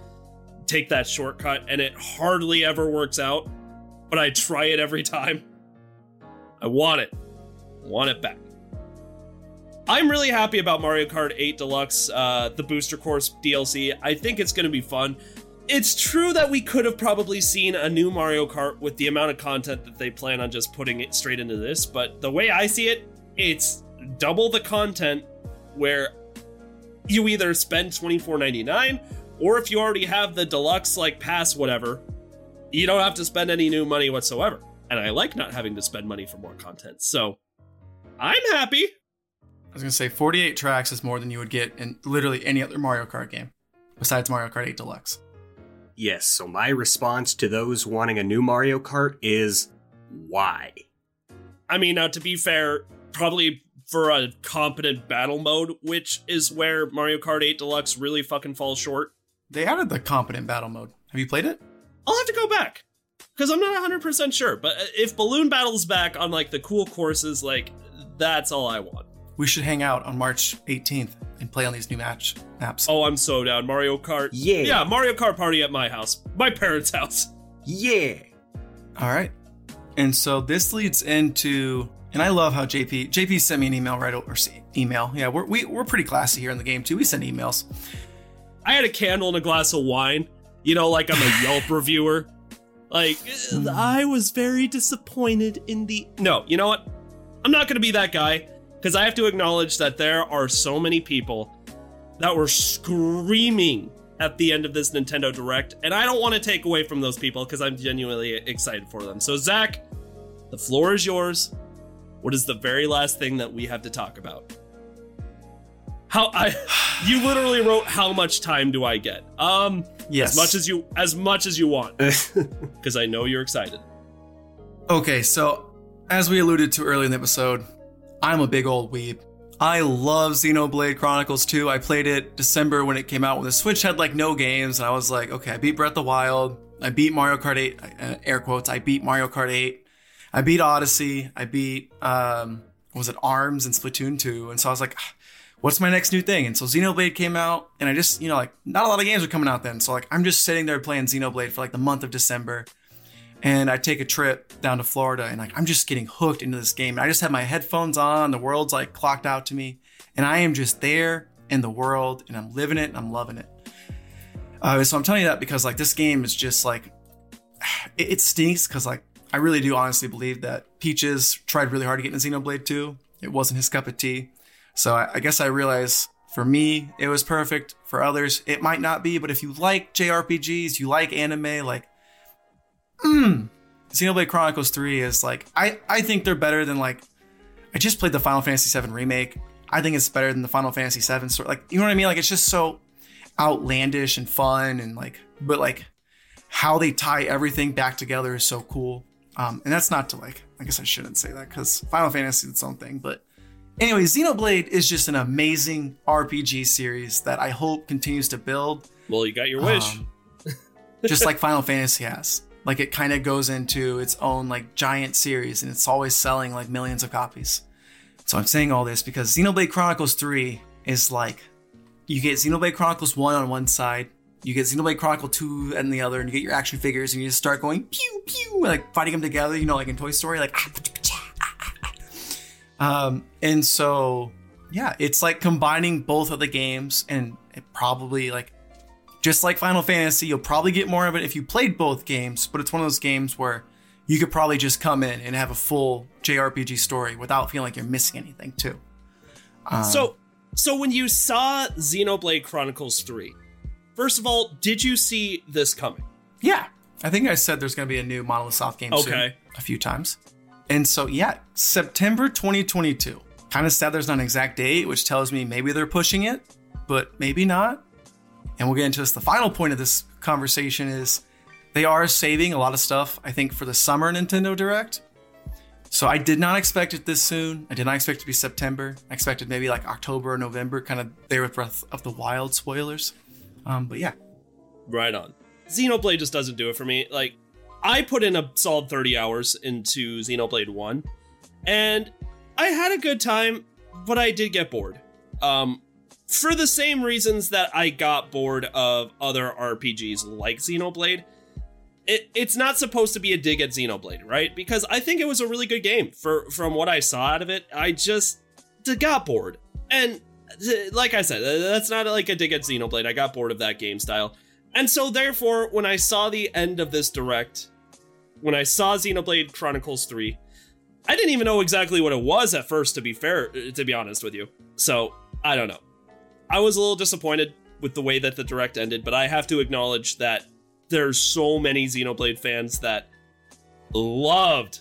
take that shortcut and it hardly ever works out, but I try it every time. I want it. I want it back. I'm really happy about Mario Kart 8 Deluxe, uh, the Booster Course DLC. I think it's going to be fun. It's true that we could have probably seen a new Mario Kart with the amount of content that they plan on just putting it straight into this, but the way I see it, it's double the content where you either spend $24.99 or if you already have the deluxe like pass whatever, you don't have to spend any new money whatsoever. And I like not having to spend money for more content. So I'm happy. I was gonna say 48 tracks is more than you would get in literally any other Mario Kart game, besides Mario Kart 8 Deluxe. Yes, so my response to those wanting a new Mario Kart is why? I mean, now to be fair, probably for a competent battle mode, which is where Mario Kart 8 Deluxe really fucking falls short. They added the competent battle mode. Have you played it? I'll have to go back because I'm not 100% sure. But if Balloon Battle's back on like the cool courses, like that's all I want. We should hang out on March 18th and play on these new match maps. Oh, I'm so down. Mario Kart. Yeah. Yeah, Mario Kart party at my house, my parents' house. Yeah. All right. And so this leads into, and I love how JP JP sent me an email right over email. Yeah, we're we, we're pretty classy here in the Game-Tea. We send emails. I had a candle and a glass of wine. You know, like I'm a Yelp reviewer. Like, hmm. I was very disappointed in the. No, you know what? I'm not going to be that guy because I have to acknowledge that there are so many people that were screaming at the end of this Nintendo Direct, and I don't want to take away from those people because I'm genuinely excited for them. So, Zach, the floor is yours. What is the very last thing that we have to talk about? How I you literally wrote how much time do I get? Um Yes. as much as you as much as you want because I know you're excited. Okay, so as we alluded to earlier in the episode, I'm a big old weeb. I love Xenoblade Chronicles 2. I played it December when it came out when the Switch had like no games, and I was like, okay, I beat Breath of the Wild. I beat Mario Kart 8, uh, air quotes, I beat Mario Kart 8. I beat Odyssey. I beat, um, was it, ARMS and Splatoon 2. And so I was like, "Ah, what's my next new thing? And so Xenoblade came out, and I just, you know, like, not a lot of games were coming out then. So, like, I'm just sitting there playing Xenoblade for like the month of December and I take a trip down to Florida and like I'm just getting hooked into this game. I just have my headphones on, the world's like clocked out to me, and I am just there in the world and I'm living it and I'm loving it. Uh, so I'm telling you that because like this game is just like it, it stinks because like I really do honestly believe that Peaches tried really hard to get into Xenoblade 2. It wasn't his cup of tea. So I, I guess I realize for me it was perfect. For others it might not be. But if you like JRPGs, you like anime, like mm, Xenoblade Chronicles 3 is like I I think they're better than like I just played the Final Fantasy 7 remake. I think it's better than the Final Fantasy 7 sort like you know what I mean? Like it's just so outlandish and fun and like but like how they tie everything back together is so cool. Um, and that's not to like I guess I shouldn't say that because Final Fantasy is its own thing, but anyway, Xenoblade is just an amazing RPG series that I hope continues to build Well, you got your wish. um, just like Final Fantasy has. Like it kind of goes into its own like giant series and it's always selling like millions of copies. So I'm saying all this because Xenoblade Chronicles 3 is like you get Xenoblade Chronicles 1 on one side, you get Xenoblade Chronicle 2 and the other, and you get your action figures and you just start going pew pew like fighting them together, you know, like in Toy Story, like ah, ah, ah, um, and so yeah, it's like combining both of the games and it probably like just like Final Fantasy, you'll probably get more of it if you played both games, but it's one of those games where you could probably just come in and have a full JRPG story without feeling like you're missing anything too. Um, so, so when you saw Xenoblade Chronicles 3, first of all, did you see this coming? yeah, I think I said there's going to be a new Monolith Soft game soon a few times. And so yeah, September 2022. Kind of sad there's not an exact date, which tells me maybe they're pushing it, but maybe not. And we'll get into this. The final point of this conversation is they are saving a lot of stuff, I think, for the summer Nintendo Direct. So I did not expect it this soon. I did not expect it to be September. I expected maybe like October or November, kind of there with Breath of the Wild spoilers. Um, but yeah, Right on. Xenoblade just doesn't do it for me. Like, I put in a solid 30 hours into Xenoblade 1, and I had a good time, but I did get bored. Um, for the same reasons that I got bored of other RPGs like Xenoblade. It, it's not supposed to be a dig at Xenoblade, right? Because I think it was a really good game. For from what I saw out of it, I just got bored. And like I said, that's not like a dig at Xenoblade. I got bored of that game style. And so, therefore, when I saw the end of this direct, when I saw Xenoblade Chronicles 3, I didn't even know exactly what it was at first, to be fair, to be honest with you. So, I don't know. I was a little disappointed with the way that the direct ended, but I have to acknowledge that there's so many Xenoblade fans that loved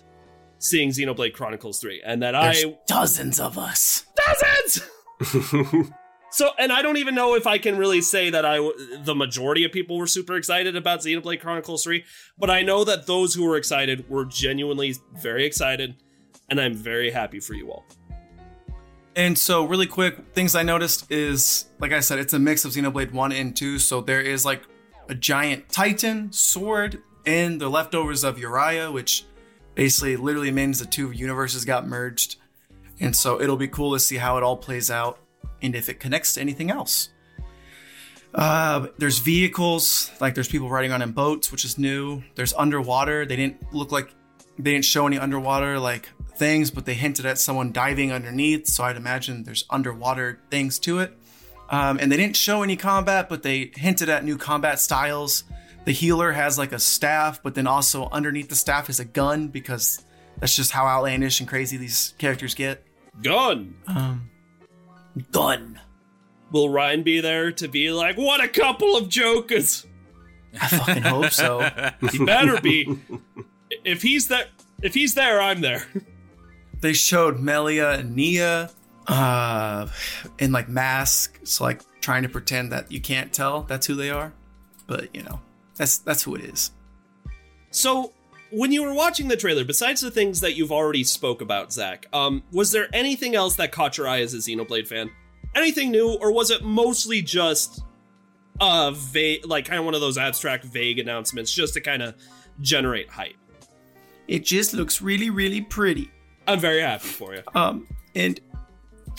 seeing Xenoblade Chronicles 3, and that there's I. dozens of us. Dozens! So, and I don't even know if I can really say that I the majority of people were super excited about Xenoblade Chronicles 3, but I know that those who were excited were genuinely very excited, and I'm very happy for you all. And so, really quick, things I noticed is, like I said, it's a mix of Xenoblade 1 and 2. So, there is like a giant Titan sword and the leftovers of Uriah, which basically literally means the two universes got merged. And so, it'll be cool to see how it all plays out and if it connects to anything else. Uh, there's vehicles, like there's people riding on in boats, which is new. There's underwater. They didn't look like they didn't show any underwater like things, but they hinted at someone diving underneath. So I'd imagine there's underwater things to it. Um, and they didn't show any combat, but they hinted at new combat styles. The healer has like a staff, but then also underneath the staff is a gun because that's just how outlandish and crazy these characters get. Gun! Um, gun. Will Ryan be there to be like, what a couple of jokers? I fucking hope so. He better be. if he's there, if he's there, I'm there. they showed Melia and Nia uh in like masks, like trying to pretend that you can't tell that's who they are. But you know, that's that's who it is. So, when you were watching the trailer, besides the things that you've already spoke about, Zach, um, was there anything else that caught your eye as a Xenoblade fan? Anything new, or was it mostly just a vague, like kind of one of those abstract, vague announcements, just to kind of generate hype? It just looks really, really pretty. I'm very happy for you. Um, and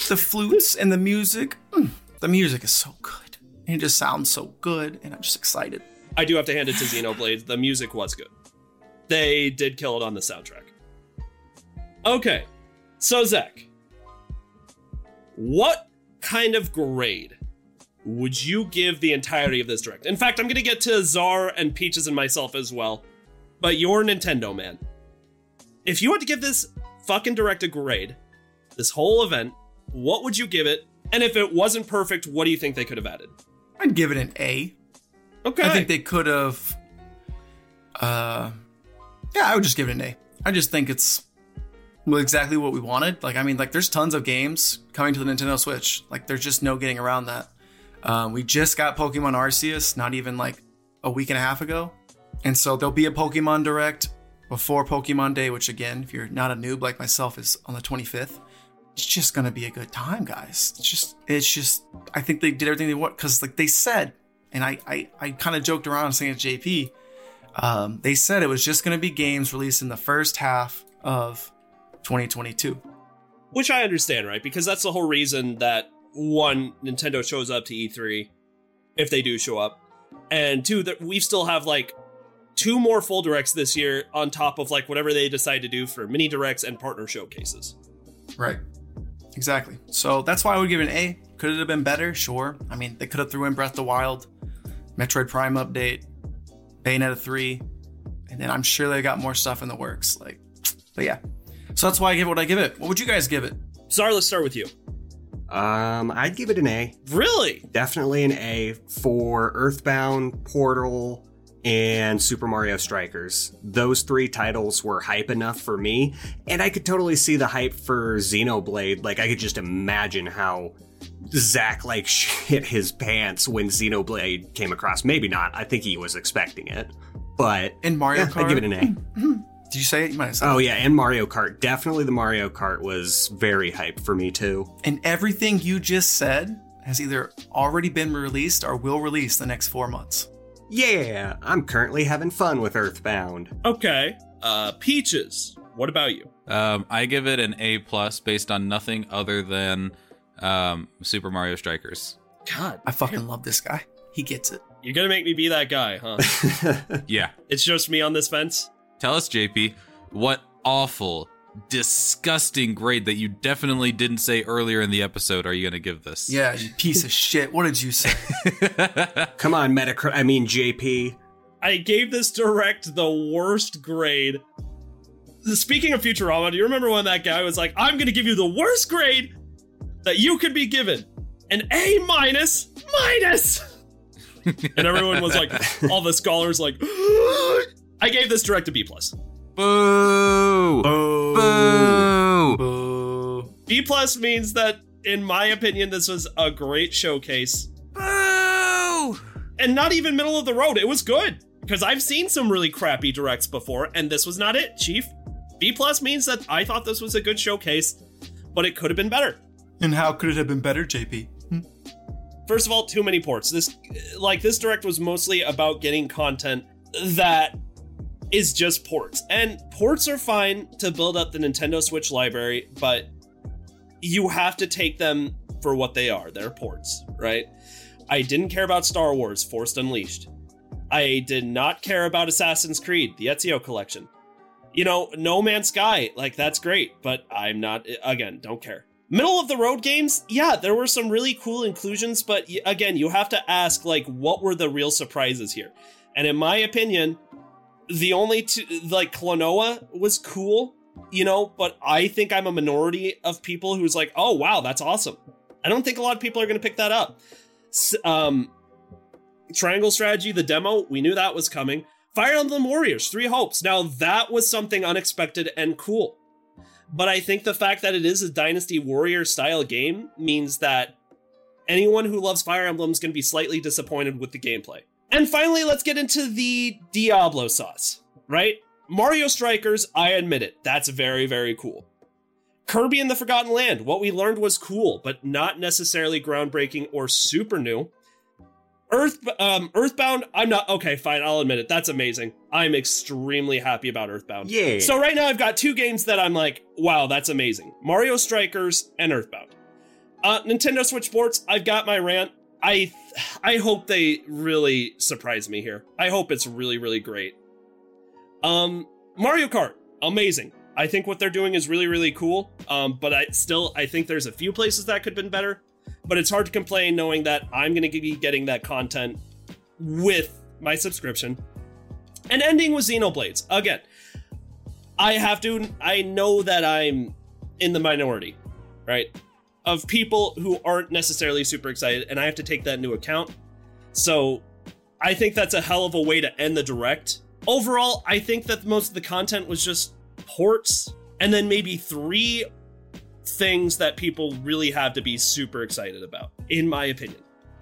the flutes and the music, mm, the music is so good. And it just sounds so good, and I'm just excited. I do have to hand it to Xenoblade. The music was good. They did kill it on the soundtrack. Okay, so Zach, what kind of grade would you give the entirety of this direct? In fact, I'm going to get to Czar and Peaches and myself as well, but you're Nintendo man. If you had to give this fucking direct a grade, this whole event, what would you give it? And if it wasn't perfect, what do you think they could have added? I'd give it an A. Okay. I think they could have. Uh, yeah, I would just give it an A. I just think it's exactly what we wanted. Like, I mean, like, there's tons of games coming to the Nintendo Switch. Like, there's just no getting around that. Um, we just got Pokemon Arceus, not even like a week and a half ago, and so there'll be a Pokemon Direct before Pokemon Day, which again, if you're not a noob like myself, is on the 25th. It's just gonna be a good time, guys. It's just, it's just. I think they did everything they want because, like they said, and I, I, I kind of joked around saying to JP, um, they said it was just to be games released in the first half of 2022. Which I understand, right? Because that's the whole reason that one, Nintendo shows up to E3, if they do show up, and two, that we still have like two more full directs this year on top of like whatever they decide to do for mini directs and partner showcases. Right. Exactly. So that's why I would give it an A. Could it have been better? Sure. I mean, they could have threw in Breath of the Wild, Metroid Prime update, Bayonetta 3, and then I'm sure they got more stuff in the works. Like, but yeah. So that's why I give it what I give it. What would you guys give it? Czar, let's start with you. Um, I'd give it an A. Really? Definitely an A for Earthbound, Portal, and Super Mario Strikers. Those three titles were hype enough for me, and I could totally see the hype for Xenoblade. Like, I could just imagine how Zach like shit his pants when Xenoblade came across. Maybe not. I think he was expecting it, but And Mario yeah, Kart, I give it an A. Did you say it? You might have said Oh it. yeah, and Mario Kart. Definitely the Mario Kart was very hype for me too. And everything you just said has either already been released or will release the next four months. Yeah, I'm currently having fun with Earthbound. Okay. Uh, Peaches. What about you? Um, I give it an A plus based on nothing other than um, Super Mario Strikers. God, I fucking love this guy. He gets it. you're gonna make me be that guy, huh? Yeah. it's just me on this fence. Tell us, JP, what awful, disgusting grade that you definitely didn't say earlier in the episode are you going to give this? Yeah, piece of shit. What did you say? Come on, Metacritic. I mean JP. I gave this direct the worst grade. Speaking of Futurama, do you remember when that guy was like, I'm gonna give you the worst grade that you could be given? An A minus minus! and everyone was like, all the scholars like, I gave this direct a B plus. Boo! Boo. Boo! Boo. B plus means that, in my opinion, this was a great showcase. Boo! And not even middle of the road. It was good. Because I've seen some really crappy directs before, and this was not it, Chief. B plus means that I thought this was a good showcase, but it could have been better. And how could it have been better, JP? Hmm? First of all, too many ports. This like this direct was mostly about getting content that is just ports. And ports are fine to build up the Nintendo Switch library, but you have to take them for what they are. They're ports, right? I didn't care about Star Wars Force Unleashed. I did not care about Assassin's Creed, the Ezio collection. You know, No Man's Sky, like that's great, but I'm not again, don't care. Middle of the road games, yeah, there were some really cool inclusions, but again, you have to ask like what were the real surprises here? And in my opinion, the only two like Klonoa was cool, you know, but I think I'm a minority of people who's like, "Oh, wow, that's awesome." I don't think a lot of people are going to pick that up. Um Triangle Strategy, the demo, we knew that was coming. Fire Emblem Warriors, Three Hopes. Now that was something unexpected and cool. But I think the fact that it is a Dynasty Warrior style game means that anyone who loves Fire Emblem is going to be slightly disappointed with the gameplay. And finally, let's get into the Diablo sauce, right? Mario Strikers, I admit it, that's very, very cool. Kirby and the Forgotten Land, what we learned was cool, but not necessarily groundbreaking or super new. Earth, um, Earthbound, I'm not okay. Fine, I'll admit it. That's amazing. I'm extremely happy about Earthbound. Yeah. So right now I've got two games that I'm like, wow, that's amazing. Mario Strikers and Earthbound. Uh, Nintendo Switch Sports, I've got my rant. I I hope they really surprise me here. I hope it's really really great. Um, Mario Kart, amazing. I think what they're doing is really really cool. Um, but I still I think there's a few places that could have been better. But it's hard to complain knowing that I'm going to be getting that content with my subscription. And ending with Xenoblades again. I have to. I know that I'm in the minority, right? Of people who aren't necessarily super excited, and I have to take that into account. So I think that's a hell of a way to end the direct. Overall, I think that most of the content was just ports, and then maybe three things that people really have to be super excited about, in my opinion.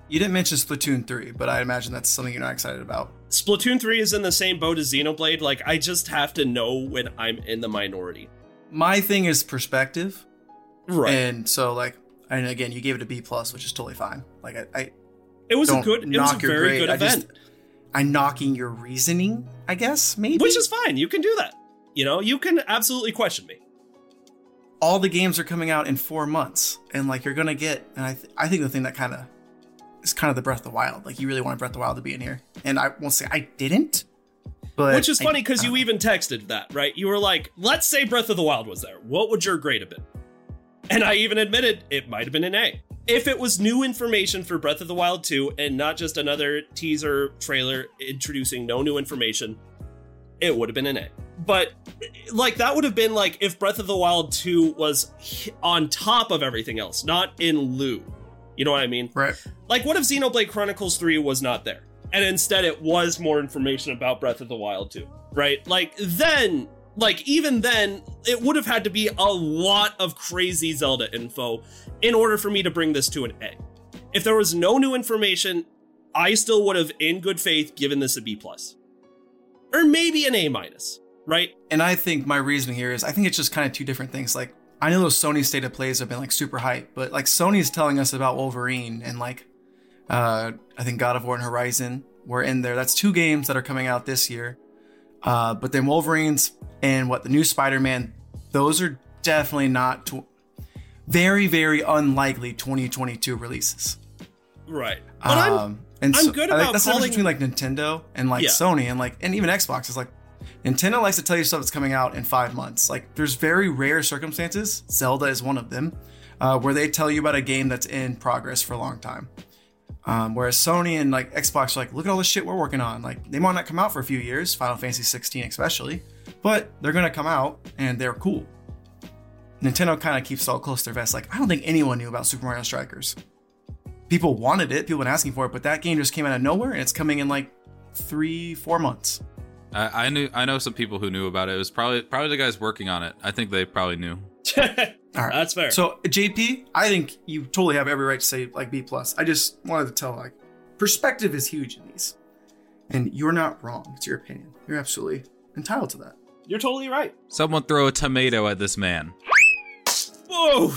You didn't mention Splatoon 3, but I imagine that's something you're not excited about. Splatoon 3 is in the same boat as Xenoblade. Like, I just have to know when I'm in the minority. My thing is perspective. Right. And so, like, and again, you gave it a B plus, which is totally fine. Like, I, I it was a good, it was a very grade. good I event. just- I'm knocking your reasoning, I guess, maybe. Which is fine. You can do that. You know, you can absolutely question me. all the games are coming out in four months, and like you're gonna get. And I, th- I think the thing that kind of is kind of the Breath of the Wild. Like you really wanted Breath of the Wild to be in here, and I won't say I didn't, but Which is I- funny because you know. even texted that, right? You were like, let's say Breath of the Wild was there. What would your grade have been? And I even admitted it might have been an A. If it was new information for Breath of the Wild 2 and not just another teaser trailer introducing no new information, it would have been an A. But like that would have been like if Breath of the Wild 2 was on top of everything else, not in lieu. You know what I mean? right. Like, what if Xenoblade Chronicles 3 was not there? and instead it was more information about Breath of the Wild 2, right? Like then, like even then, it would have had to be a lot of crazy Zelda info in order for me to bring this to an A. If there was no new information, I still would have, in good faith, given this a B plus, or maybe an A minus, right? And I think my reasoning here is I think it's just kind of two different things. Like I know those Sony state of plays have been like super hype, but like Sony's telling us about Wolverine and like uh I think God of War and Horizon were in there. That's two games that are coming out this year. Uh but then Wolverines and what the new Spider-Man, those are definitely not tw- very very unlikely 2022 releases. Right. But I'm Um, and I'm so- good I about that's the calling- difference between like Nintendo and like Yeah. Sony and like and even Xbox is like Nintendo likes to tell you stuff that's coming out in five months. Like there's very rare circumstances, Zelda is one of them, uh, where they tell you about a game that's in progress for a long time. Um, whereas Sony and like Xbox are like, look at all the shit we're working on. Like they might not come out for a few years, Final Fantasy 16 especially, but they're gonna come out and they're cool. Nintendo kind of keeps all close to their vest. Like I don't think anyone knew about Super Mario Strikers people wanted it, people been asking for it, but that game just came out of nowhere and it's coming in like three, four months. I, I knew I know some people who knew about it. It was probably probably the guys working on it. I think they probably knew. All right. That's fair. So JP, I think you totally have every right to say like B plus. I just wanted to tell like perspective is huge in these. And you're not wrong. It's your opinion. You're absolutely entitled to that. You're totally right. Someone throw a tomato at this man. Whoa!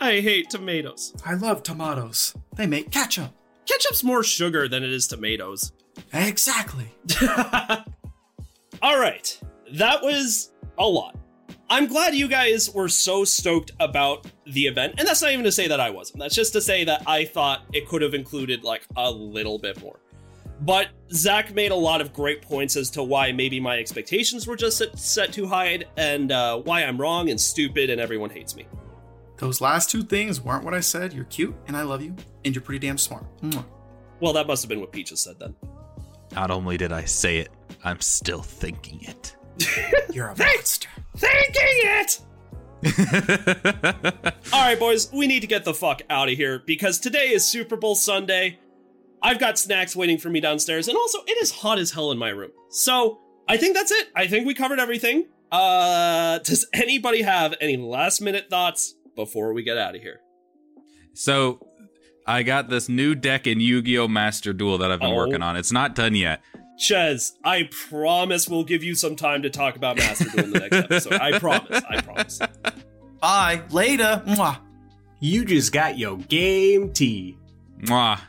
I hate tomatoes. I love tomatoes. They make ketchup. Ketchup's more sugar than it is tomatoes. Exactly. All right, that was a lot. I'm glad you guys were so stoked about the event, and that's not even to say that I wasn't. That's just to say that I thought it could have included like a little bit more. But Zach made a lot of great points as to why maybe my expectations were just set, set too high, and uh, why I'm wrong and stupid, and everyone hates me. Those last two things weren't what I said. You're cute and I love you and you're pretty damn smart. Mwah. Well, that must have been what Peaches said then. Not only did I say it, I'm still thinking it. You're a monster. Thinking it! All right, boys, we need to get the fuck out of here because today is Super Bowl Sunday. I've got snacks waiting for me downstairs, and also it is hot as hell in my room. So I think that's it. I think we covered everything. Uh, does anybody have any last minute thoughts before we get out of here? So I got this new deck in Yu-Gi-Oh! Master Duel that I've been Oh. working on. It's not done yet. Ches, I promise we'll give you some time to talk about Master Duel in the next episode. I promise. I promise. Bye. Later. Mwah. You just got your game tea. Mwah.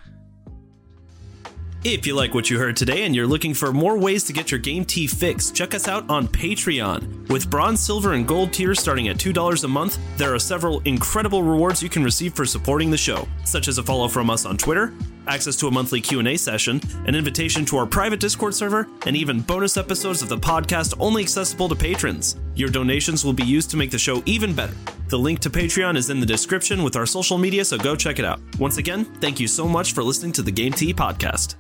If you like what you heard today and you're looking for more ways to get your game tea fix, check us out on Patreon. With bronze, silver, and gold tiers starting at $2 a month, there are several incredible rewards you can receive for supporting the show, such as a follow from us on Twitter, access to a monthly Q&A session, an invitation to our private Discord server, and even bonus episodes of the podcast only accessible to patrons. Your donations will be used to make the show even better. The link to Patreon is in the description with our social media, so go check it out. Once again, thank you so much for listening to the Game-Tea podcast.